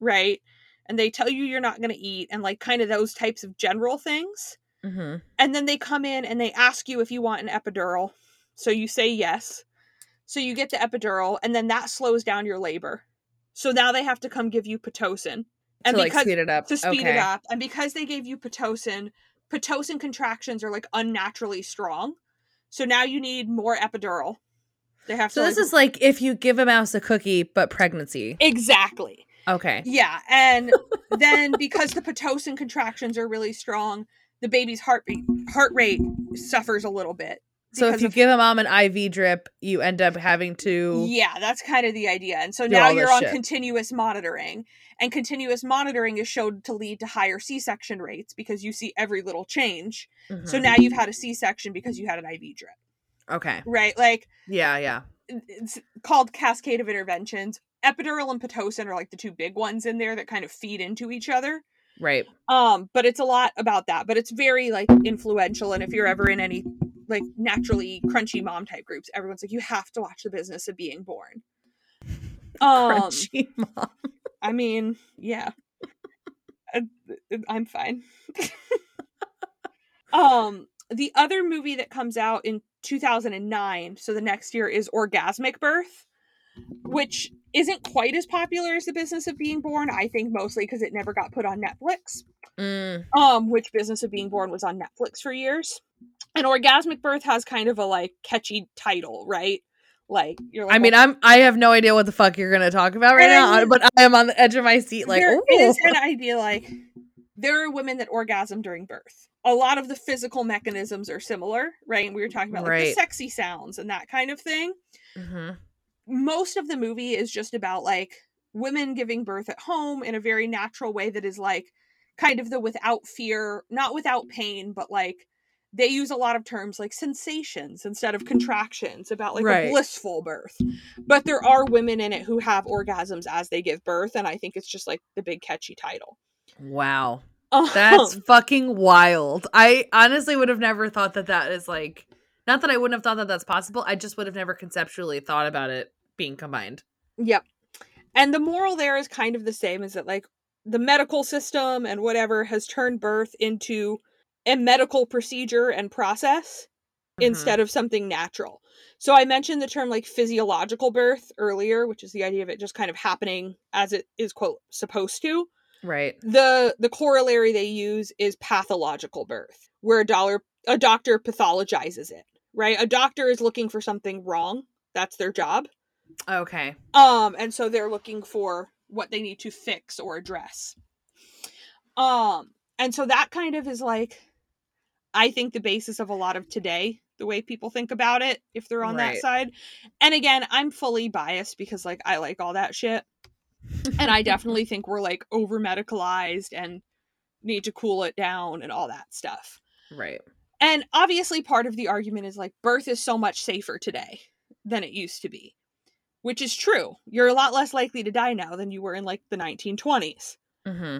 right? And they tell you you're not going to eat, and like kind of those types of general things. hmm And then they come in and they ask you if you want an epidural. So you say yes. So you get the epidural, and then that slows down your labor. So now they have to come give you Pitocin. And to like speed it up. to speed okay. it up. And because they gave you Pitocin, Pitocin contractions are like unnaturally strong. So now you need more epidural. They have So to this like- is like if you give a mouse a cookie but pregnancy. exactly. Okay. Yeah. And then because the Pitocin contractions are really strong, the baby's heartbeat heart rate suffers a little bit. So if you of- give a mom an IV drip, you end up having to Yeah, that's kind of the idea. And so now you're on shit. continuous monitoring. And continuous monitoring is shown to lead to higher C section rates because you see every little change. So Mhm. now you've had a C section because you had an IV drip, Okay. right? Like Yeah, yeah. it's called cascade of interventions. Epidural and Pitocin are like the two big ones in there that kind of feed into each other. Right. Um, but it's a lot about that, but it's very like influential. And if you're ever in any like naturally crunchy mom type groups, everyone's like, you have to watch the business of being born. Um, Crunchy mom. I mean, yeah. I- I'm fine. um, the other movie that comes out in 2009, so the next year, is Orgasmic Birth, which isn't quite as popular as The Business of Being Born. I think mostly because it never got put on Netflix. Mm, Um, which Business of Being Born was on Netflix for years. And Orgasmic Birth has kind of a like catchy title, right? Like you're like, I mean, well, I'm I have no idea what the fuck you're gonna talk about right now, And- but I am on the edge of my seat. Like, there ooh. is an idea like there are women that orgasm during birth. A lot of the physical mechanisms are similar, right? And we were talking about like the sexy sounds and that kind of thing. Mhm. Most of the movie is just about like women giving birth at home in a very natural way that is like kind of the without fear, not without pain, but like they use a lot of terms like sensations instead of contractions about like Right. a blissful birth. But there are women in it who have orgasms as they give birth, and I think it's just like the big catchy title. Wow, that's Um, fucking wild. I honestly would have never thought that that is like. Not that I wouldn't have thought that that's possible. I just would have never conceptually thought about it being combined. Yep. And the moral there is kind of the same is that like the medical system and whatever has turned birth into a medical procedure and process Mhm. instead of something natural. So I mentioned the term like physiological birth earlier, which is the idea of it just kind of happening as it is quote supposed to. Right. The the corollary they use is pathological birth, where a dollar a doctor pathologizes it, right? A doctor is looking for something wrong. That's their job. Okay. Um, and so they're looking for what they need to fix or address. Um, and so that kind of is like, I think the basis of a lot of today, the way people think about it, if they're on that side. And again, I'm fully biased because like I like all that shit. and I definitely think we're like over medicalized and need to cool it down and all that stuff. Right. And obviously, part of the argument is like birth is so much safer today than it used to be, which is true. You're a lot less likely to die now than you were in like the 1920s. hmm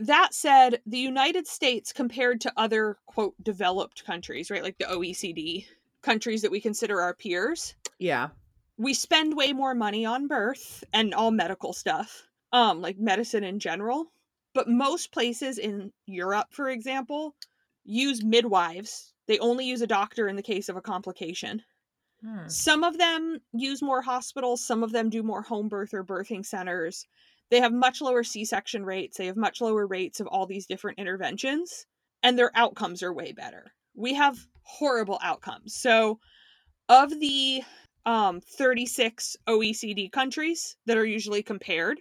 That said, the United States, compared to other quote developed countries, right, like the OECD countries that we consider our peers, Yeah. we spend way more money on birth and all medical stuff, um, like medicine in general. But most places in Europe, for example, use midwives. They only use a doctor in the case of a complication. Hmm. Some of them use more hospitals, some of them do more home birth or birthing centers. They have much lower C section rates, they have much lower rates of all these different interventions, and their outcomes are way better. We have horrible outcomes. So, of the um, 36 OECD countries that are usually compared,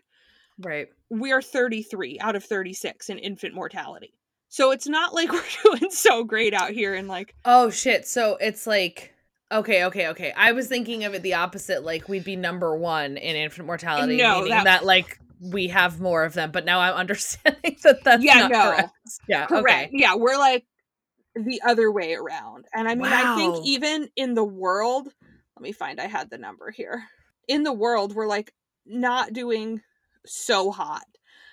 Right. we are 33 out of 36 in infant mortality. So it's not like we're doing so great out here and like Oh shit. So it's like okay, okay, okay. I was thinking of it the opposite, like we'd be number one in infant mortality, No, meaning that- that... like we have more of them. But now I'm understanding that that's Yeah, not no. correct. Yeah, correct. okay. Yeah, we're like the other way around. And I mean, I think even in the world, let me find I had the number here. In the world, we're like not doing so hot.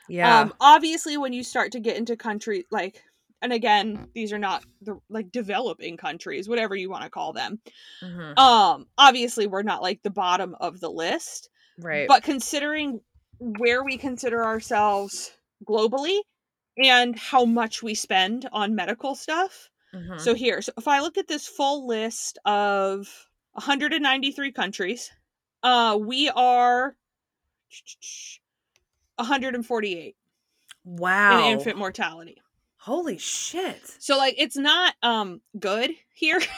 Yeah. Um obviously when you start to get into country like and again, these are not the like developing countries, whatever you want to call them. Mhm. Um obviously we're not like the bottom of the list, Right. but considering where we consider ourselves globally and how much we spend on medical stuff. Mhm. So here, so if I look at this full list of 193 countries, uh we are 148 wow. in infant mortality. Holy shit. So like it's not um good here.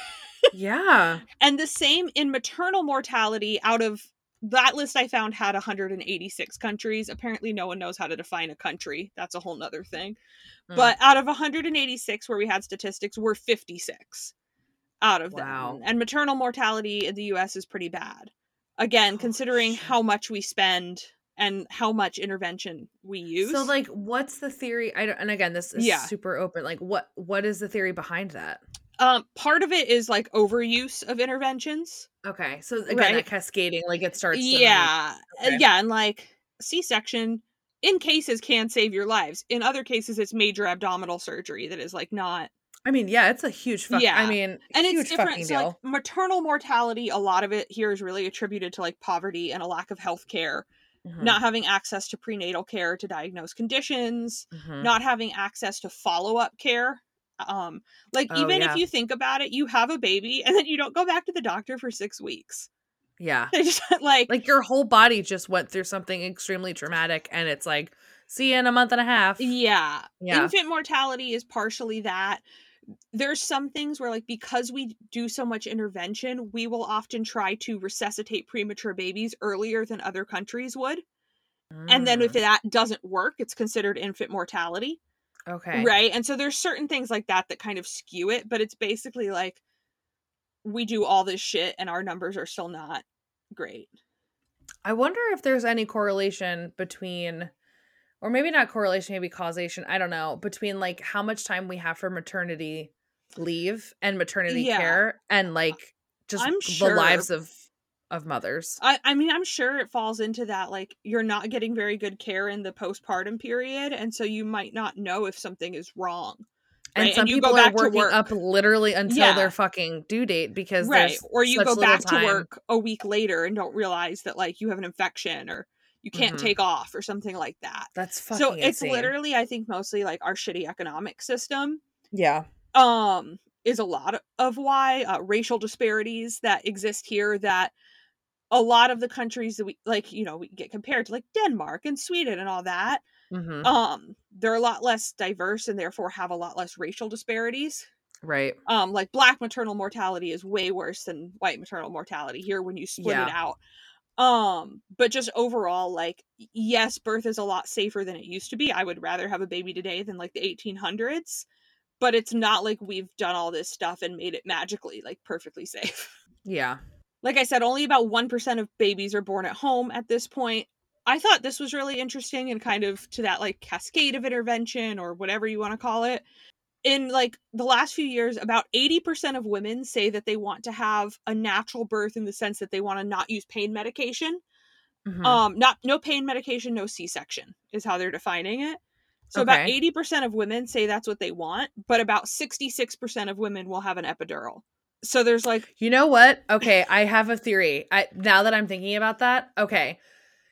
Yeah. and the same in maternal mortality out of that list I found had 186 countries. Apparently no one knows how to define a country. That's a whole nother thing. Mm. But out of 186 where we had statistics, we're 56 out of Wow. them. And maternal mortality in the US is pretty bad. Again, Holy considering shit. how much we spend and how much intervention we use. So like what's the theory? I don't and again this is Yeah. super open. Like what what is the theory behind that? Um part of it is like overuse of interventions. Okay. So again Right. that cascading like it starts yeah okay. yeah and like c-section in cases can save your lives. In other cases, it's major abdominal surgery that is like not. I mean, yeah, it's a huge fuck. Yeah. I mean, And it's different. So, like maternal mortality, a lot of it here is really attributed to like poverty and a lack of health care, Mhm, not having access to prenatal care to diagnose conditions, mhm. not having access to follow-up care. Um, like Oh, even yeah. if you think about it, you have a baby and then you don't go back to the doctor for six weeks. yeah. They just like, Like your whole body just went through something extremely traumatic, and it's like, see you in a month and a half. yeah. Yeah. Infant mortality is partially that. There's some things where, like, because we do so much intervention, we will often try to resuscitate premature babies earlier than other countries would. And then if Mm, that doesn't work, it's considered infant mortality. Okay, Right. And so there's certain things like that that kind of skew it, but it's basically like we do all this shit and our numbers are still not great. I wonder if there's any correlation between, or maybe not correlation, maybe causation. I don't know between like how much time we have for maternity leave and maternity Yeah. care, and like just I'm the sure. lives of of mothers. I, I mean, I'm sure it falls into that. Like, you're not getting very good care in the postpartum period. And so you might not know if something is wrong. And some And you people are back to working work. up literally until Yeah. their fucking due date because Right. Or you go back time. to work a week later and don't realize that, like, you have an infection or you can't Mhm. take off or something like that. That's fucking So it's insane. literally, I think, mostly like our shitty economic system. yeah. um is a lot of why uh, racial disparities that exist here that a lot of the countries that we like you know we get compared to like denmark and sweden and all that hmm um they're a lot less diverse and therefore have a lot less racial disparities. Right. um like black maternal mortality is way worse than white maternal mortality here when you split it out. Um but just overall like yes birth is a lot safer than it used to be. I would rather have a baby today than like the 1800s but it's not like we've done all this stuff and made it magically like perfectly safe. Yeah. Like I said, only about 1% of babies are born at home at this point. I thought this was really interesting and kind of to that like cascade of intervention or whatever you want to call it. In like the last few years, about 80% of women say that they want to have a natural birth in the sense that they want to not use pain medication. Mhm. Um not no pain medication, no C-section is how they're defining it. So about 80% of women say that's what they want, but about 66% of women will have an epidural. So there's like You know what? Okay, I have a theory. I now that I'm thinking about that. Okay.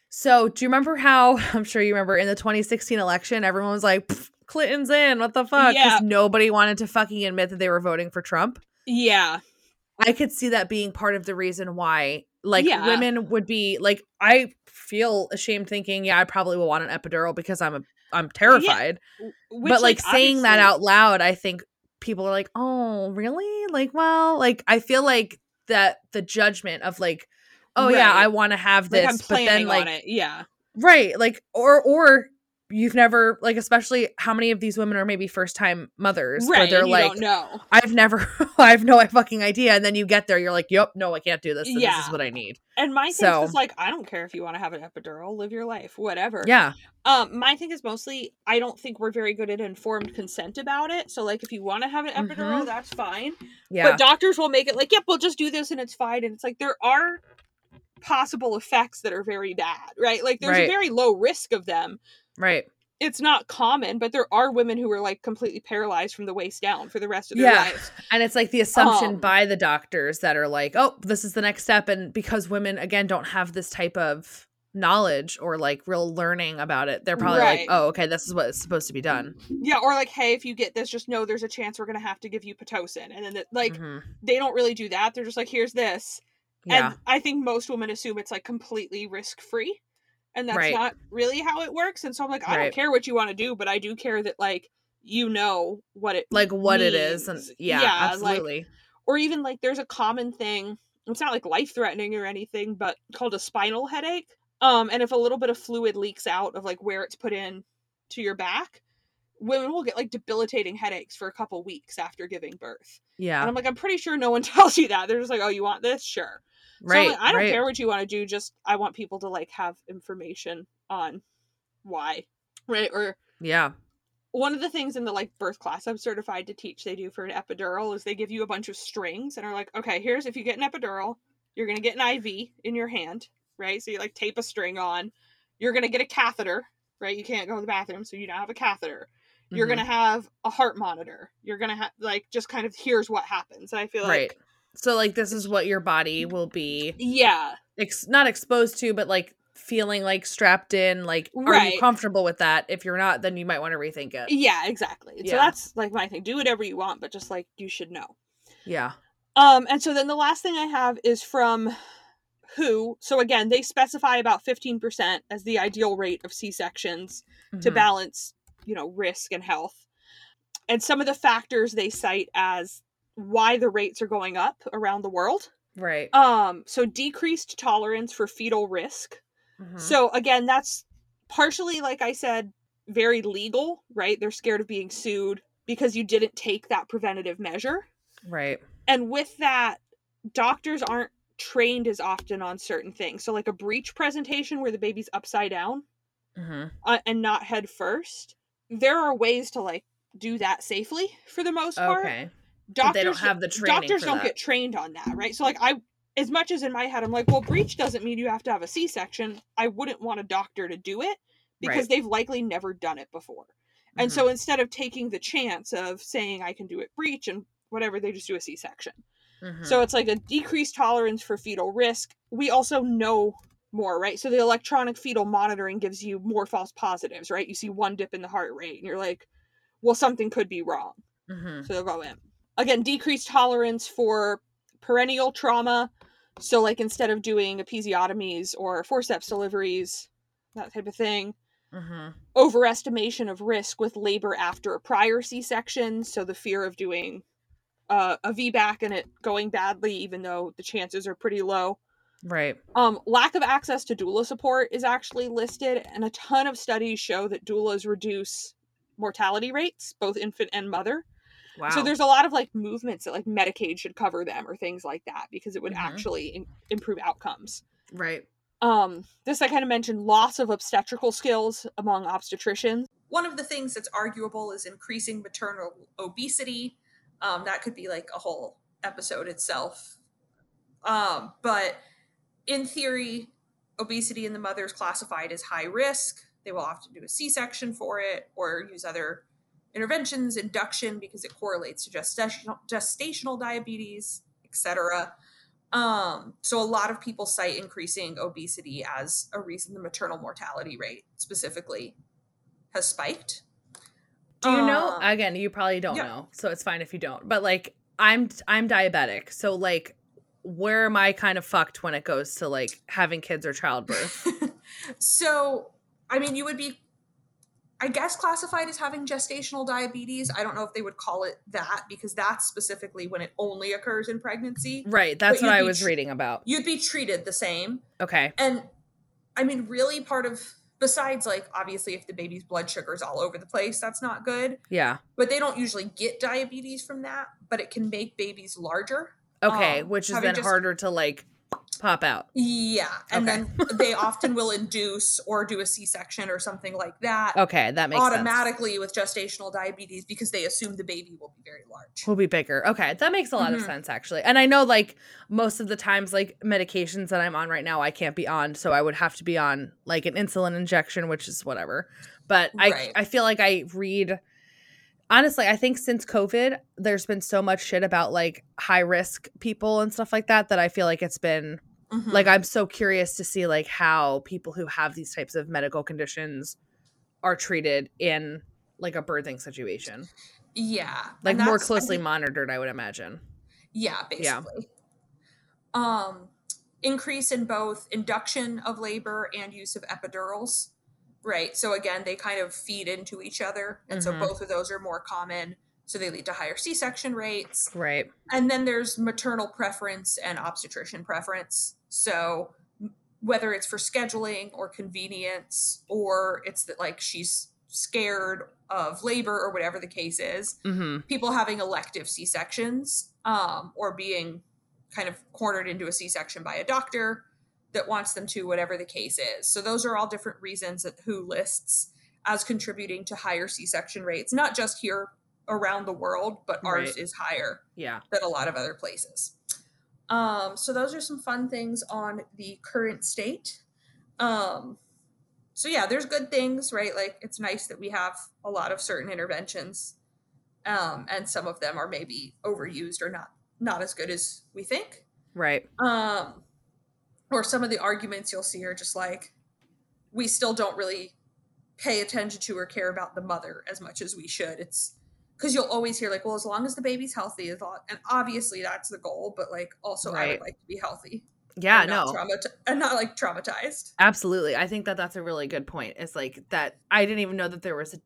So, do you remember how I'm sure you remember in the 2016 election everyone was like Clinton's in, what the fuck? Yeah. Nobody wanted to fucking admit that they were voting for Trump. yeah, I could see that being part of the reason why like Yeah. women would be like I feel ashamed thinking, yeah, I probably will want an epidural because I'm a I'm terrified. w- but which, like, saying that out loud, I think people are like, "Oh, really?" Like, well, like I feel like that the judgment of like, "Oh yeah, I want to have like this," I'm but then like on it. Yeah, right, like or or you've never like especially how many of these women are maybe first time mothers where they're like don't. I've never I have no fucking idea and then you get there you're like, "Yep, no, I can't do this. and This is what I need." And my thing So- is like, I don't care if you want to have an epidural, live your life, whatever. Yeah. Um, my thing is mostly I don't think we're very good at informed consent about it. So like, if you want to have an epidural, Mhm. that's fine. Yeah. But doctors will make it like, yep, we'll just do this and it's fine. And it's like there are possible effects that are very bad, right? Like there's Right. a very low risk of them. Right. It's not common, but there are women who are like completely paralyzed from the waist down for the rest of their Yeah. lives. And it's like the assumption Um, by the doctors that are like, oh, this is the next step. And because women, again, don't have this type of knowledge or like real learning about it, they're probably Right. like, oh, okay, this is what is supposed to be done. Yeah, or like, hey, if you get this, just know there's a chance we're gonna have to give you pitocin, and then the, like Mhm. they don't really do that. They're just like, here's this, Yeah. and I think most women assume it's like completely risk free, and that's Right. not really how it works. And so I'm like, I Right. don't care what you want to do, but I do care that like you know what it like what it is. And means. yeah, Yeah, like- absolutely. or even like there's a common thing. It's not like life threatening or anything, but called a spinal headache. Um, and if a little bit of fluid leaks out of like where it's put in to your back, women will get like debilitating headaches for a couple weeks after giving birth. yeah. And I'm like, I'm pretty sure no one tells you that. They're just like, oh, you want this? Sure. So I'm like, I don't right. care what you want to do. Just I want people to like have information on why, right? Or Yeah. one of the things in the like birth class I'm certified to teach they do for an epidural is they give you a bunch of strings and are like, okay, here's if you get an epidural, you're gonna get an IV in your hand, right? So you like tape a string on. You're gonna get a catheter right? You can't go to the bathroom, so you don't have a catheter. You're Mhm. gonna have a heart monitor. You're gonna have like just kind of here's what happens. And I feel right. So like this is what your body will be yeah, ex- not exposed to, but like feeling like strapped in. Like, are Right. you comfortable with that? If you're not, then you might want to rethink it. yeah, exactly. So that's like my thing. Do whatever you want, but just like you should know. Yeah. Um, and so then the last thing I have is from WHO. So again, they specify about 15% as the ideal rate of C sections to Mhm. balance, you know, risk and health. And some of the factors they cite as why the rates are going up around the world. Right. Um, so decreased tolerance for fetal risk. Mhm. So again, that's partially like I said, very legal, right? They're scared of being sued because you didn't take that preventative measure right. and with that doctors aren't trained as often on certain things so like a breech presentation where the baby's upside down hmm uh, and not head first there are ways to like do that safely for the most part Okay. Doctors but they don't have the training. doctors don't that. get trained on that right so like i as much as in my head i'm like well breech doesn't mean you have to have a c-section i wouldn't want a doctor to do it because Right. they've likely never done it before and Mhm. so instead of taking the chance of saying i can do it breech and whatever they just do a c-section Mhm. so it's like a decreased tolerance for fetal risk. We also know more, right? So the electronic fetal monitoring gives you more false positives, right? You see one dip in the heart rate and you're like, well, something could be wrong. Mhm. So they'll go in. Again, decreased tolerance for perineal trauma. So, like, instead of doing episiotomies or forceps deliveries, that type of thing, Mhm. overestimation of risk with labor after a prior C section. So, the fear of doing uh, a VBAC and it going badly, even though the chances are pretty low. Right. Um, lack of access to doula support is actually listed, and a ton of studies show that doulas reduce mortality rates, both infant and mother. Wow. So there's a lot of like movements that like Medicaid should cover them or things like that because it would Mhm. actually in- improve outcomes. right. Um, this I kind of mentioned loss of obstetrical skills among obstetricians. One of the things that's arguable is increasing maternal obesity. Um, that could be like a whole episode itself. Um, but in theory, obesity in the mother is classified as high risk. They will often do a C section for it or use other interventions, induction, because it correlates to gestational, gestational diabetes, etc. Um, so a lot of people cite increasing obesity as a reason the maternal mortality rate specifically has spiked. Do you know? Um, Again, you probably don't yeah. know, so it's fine if you don't. But like, I'm I'm diabetic, so like, where am I kind of fucked when it goes to like having kids or childbirth? so, I mean, you would be, I guess, classified as having gestational diabetes. I don't know if they would call it that because that's specifically when it only occurs in pregnancy. right. That's what I was reading about. You'd be treated the same. Okay. And I mean, really, part of, besides like, obviously, if the baby's blood sugar is all over the place, that's not good. Yeah. But they don't usually get diabetes from that, but it can make babies larger. Okay. Um, Which is then just- harder to like pop out. Yeah. And Okay. then they often will induce or do a C section or something like that. Okay, that makes sense. automatically with gestational diabetes because they assume the baby will be very large. will be bigger. Okay, that makes a lot of Mhm. sense actually. And I know like most of the times like medications that I'm on right now I can't be on, so I would have to be on like an insulin injection, which is whatever. But I Right. I feel like I read honestly, I think since COVID, there's been so much shit about like high risk people and stuff like that that I feel like it's been Mhm. like I'm so curious to see like how people who have these types of medical conditions are treated in like a birthing situation. yeah, Like more that's- I closely monitored, I would imagine. yeah, basically. Yeah. Um, increase in both induction of labor and use of epidurals. Right. So again, they kind of feed into each other, and Mhm. so both of those are more common. So they lead to higher C-section rates. Right. And then there's maternal preference and obstetrician preference. So whether it's for scheduling or convenience, or it's that like she's scared of labor or whatever the case is, Mm-hmm. people having elective C sections um, or being kind of cornered into a C section by a doctor that wants them to, whatever the case is. So those are all different reasons that WHO lists as contributing to higher C section rates, not just here around the world, but ours Right. is higher Yeah. than a lot of other places. Um, so those are some fun things on the current state. Um, so yeah, there's good things, right? Like it's nice that we have a lot of certain interventions, um, and some of them are maybe overused or not not as good as we think. Right. Um, or some of the arguments you'll see are just like, we still don't really pay attention to or care about the mother as much as we should. It's because you'll always hear like, well, as long as the baby's healthy, is all, and obviously that's the goal. But like, also, I would like to be healthy. Yeah, no. traumati- and not like traumatized. Absolutely. I think that that's a really good point. It's like that I didn't even know that there was a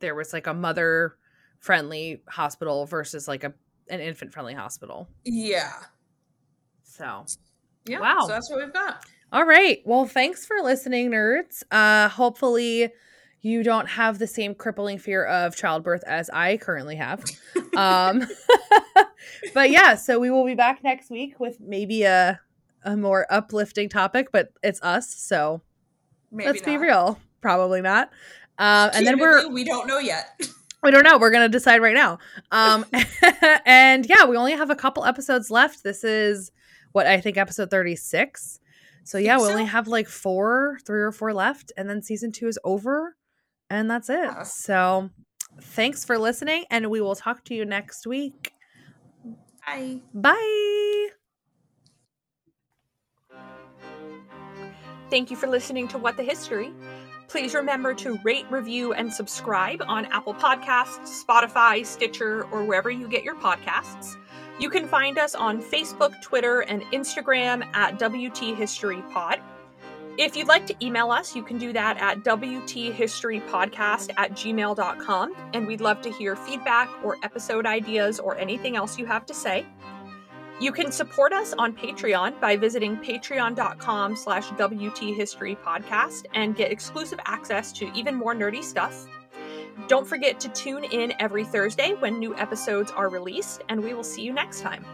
there was like a mother friendly hospital versus like a an infant friendly hospital. Yeah. So, Yeah. Wow. So that's what we've got. all right. Well, thanks for listening, nerds. Uh hopefully you don't have the same crippling fear of childbirth as I currently have. Um but yeah, so we will be back next week with maybe a a more uplifting topic, but it's us, so Maybe let's be real. Probably not. Um, and then we're we don't know yet. we don't know. We're gonna decide right now. Um, and yeah, we only have a couple episodes left. This is what I think episode thirty six. So yeah, Think we only have like four, three or four left, and then season two is over, and that's it. Yeah. So thanks for listening, and we will talk to you next week. Bye. Bye. Thank you for listening to What the History. Please remember to rate, review, and subscribe on Apple Podcasts, Spotify, Stitcher, or wherever you get your podcasts. You can find us on Facebook, Twitter, and Instagram at WT History Pod. If you'd like to email us, you can do that at WTHistoryPodcast at gmail.com, and we'd love to hear feedback or episode ideas or anything else you have to say. You can support us on Patreon by visiting patreon.com slash WT History Podcast and get exclusive access to even more nerdy stuff. Don't forget to tune in every Thursday when new episodes are released, and we will see you next time.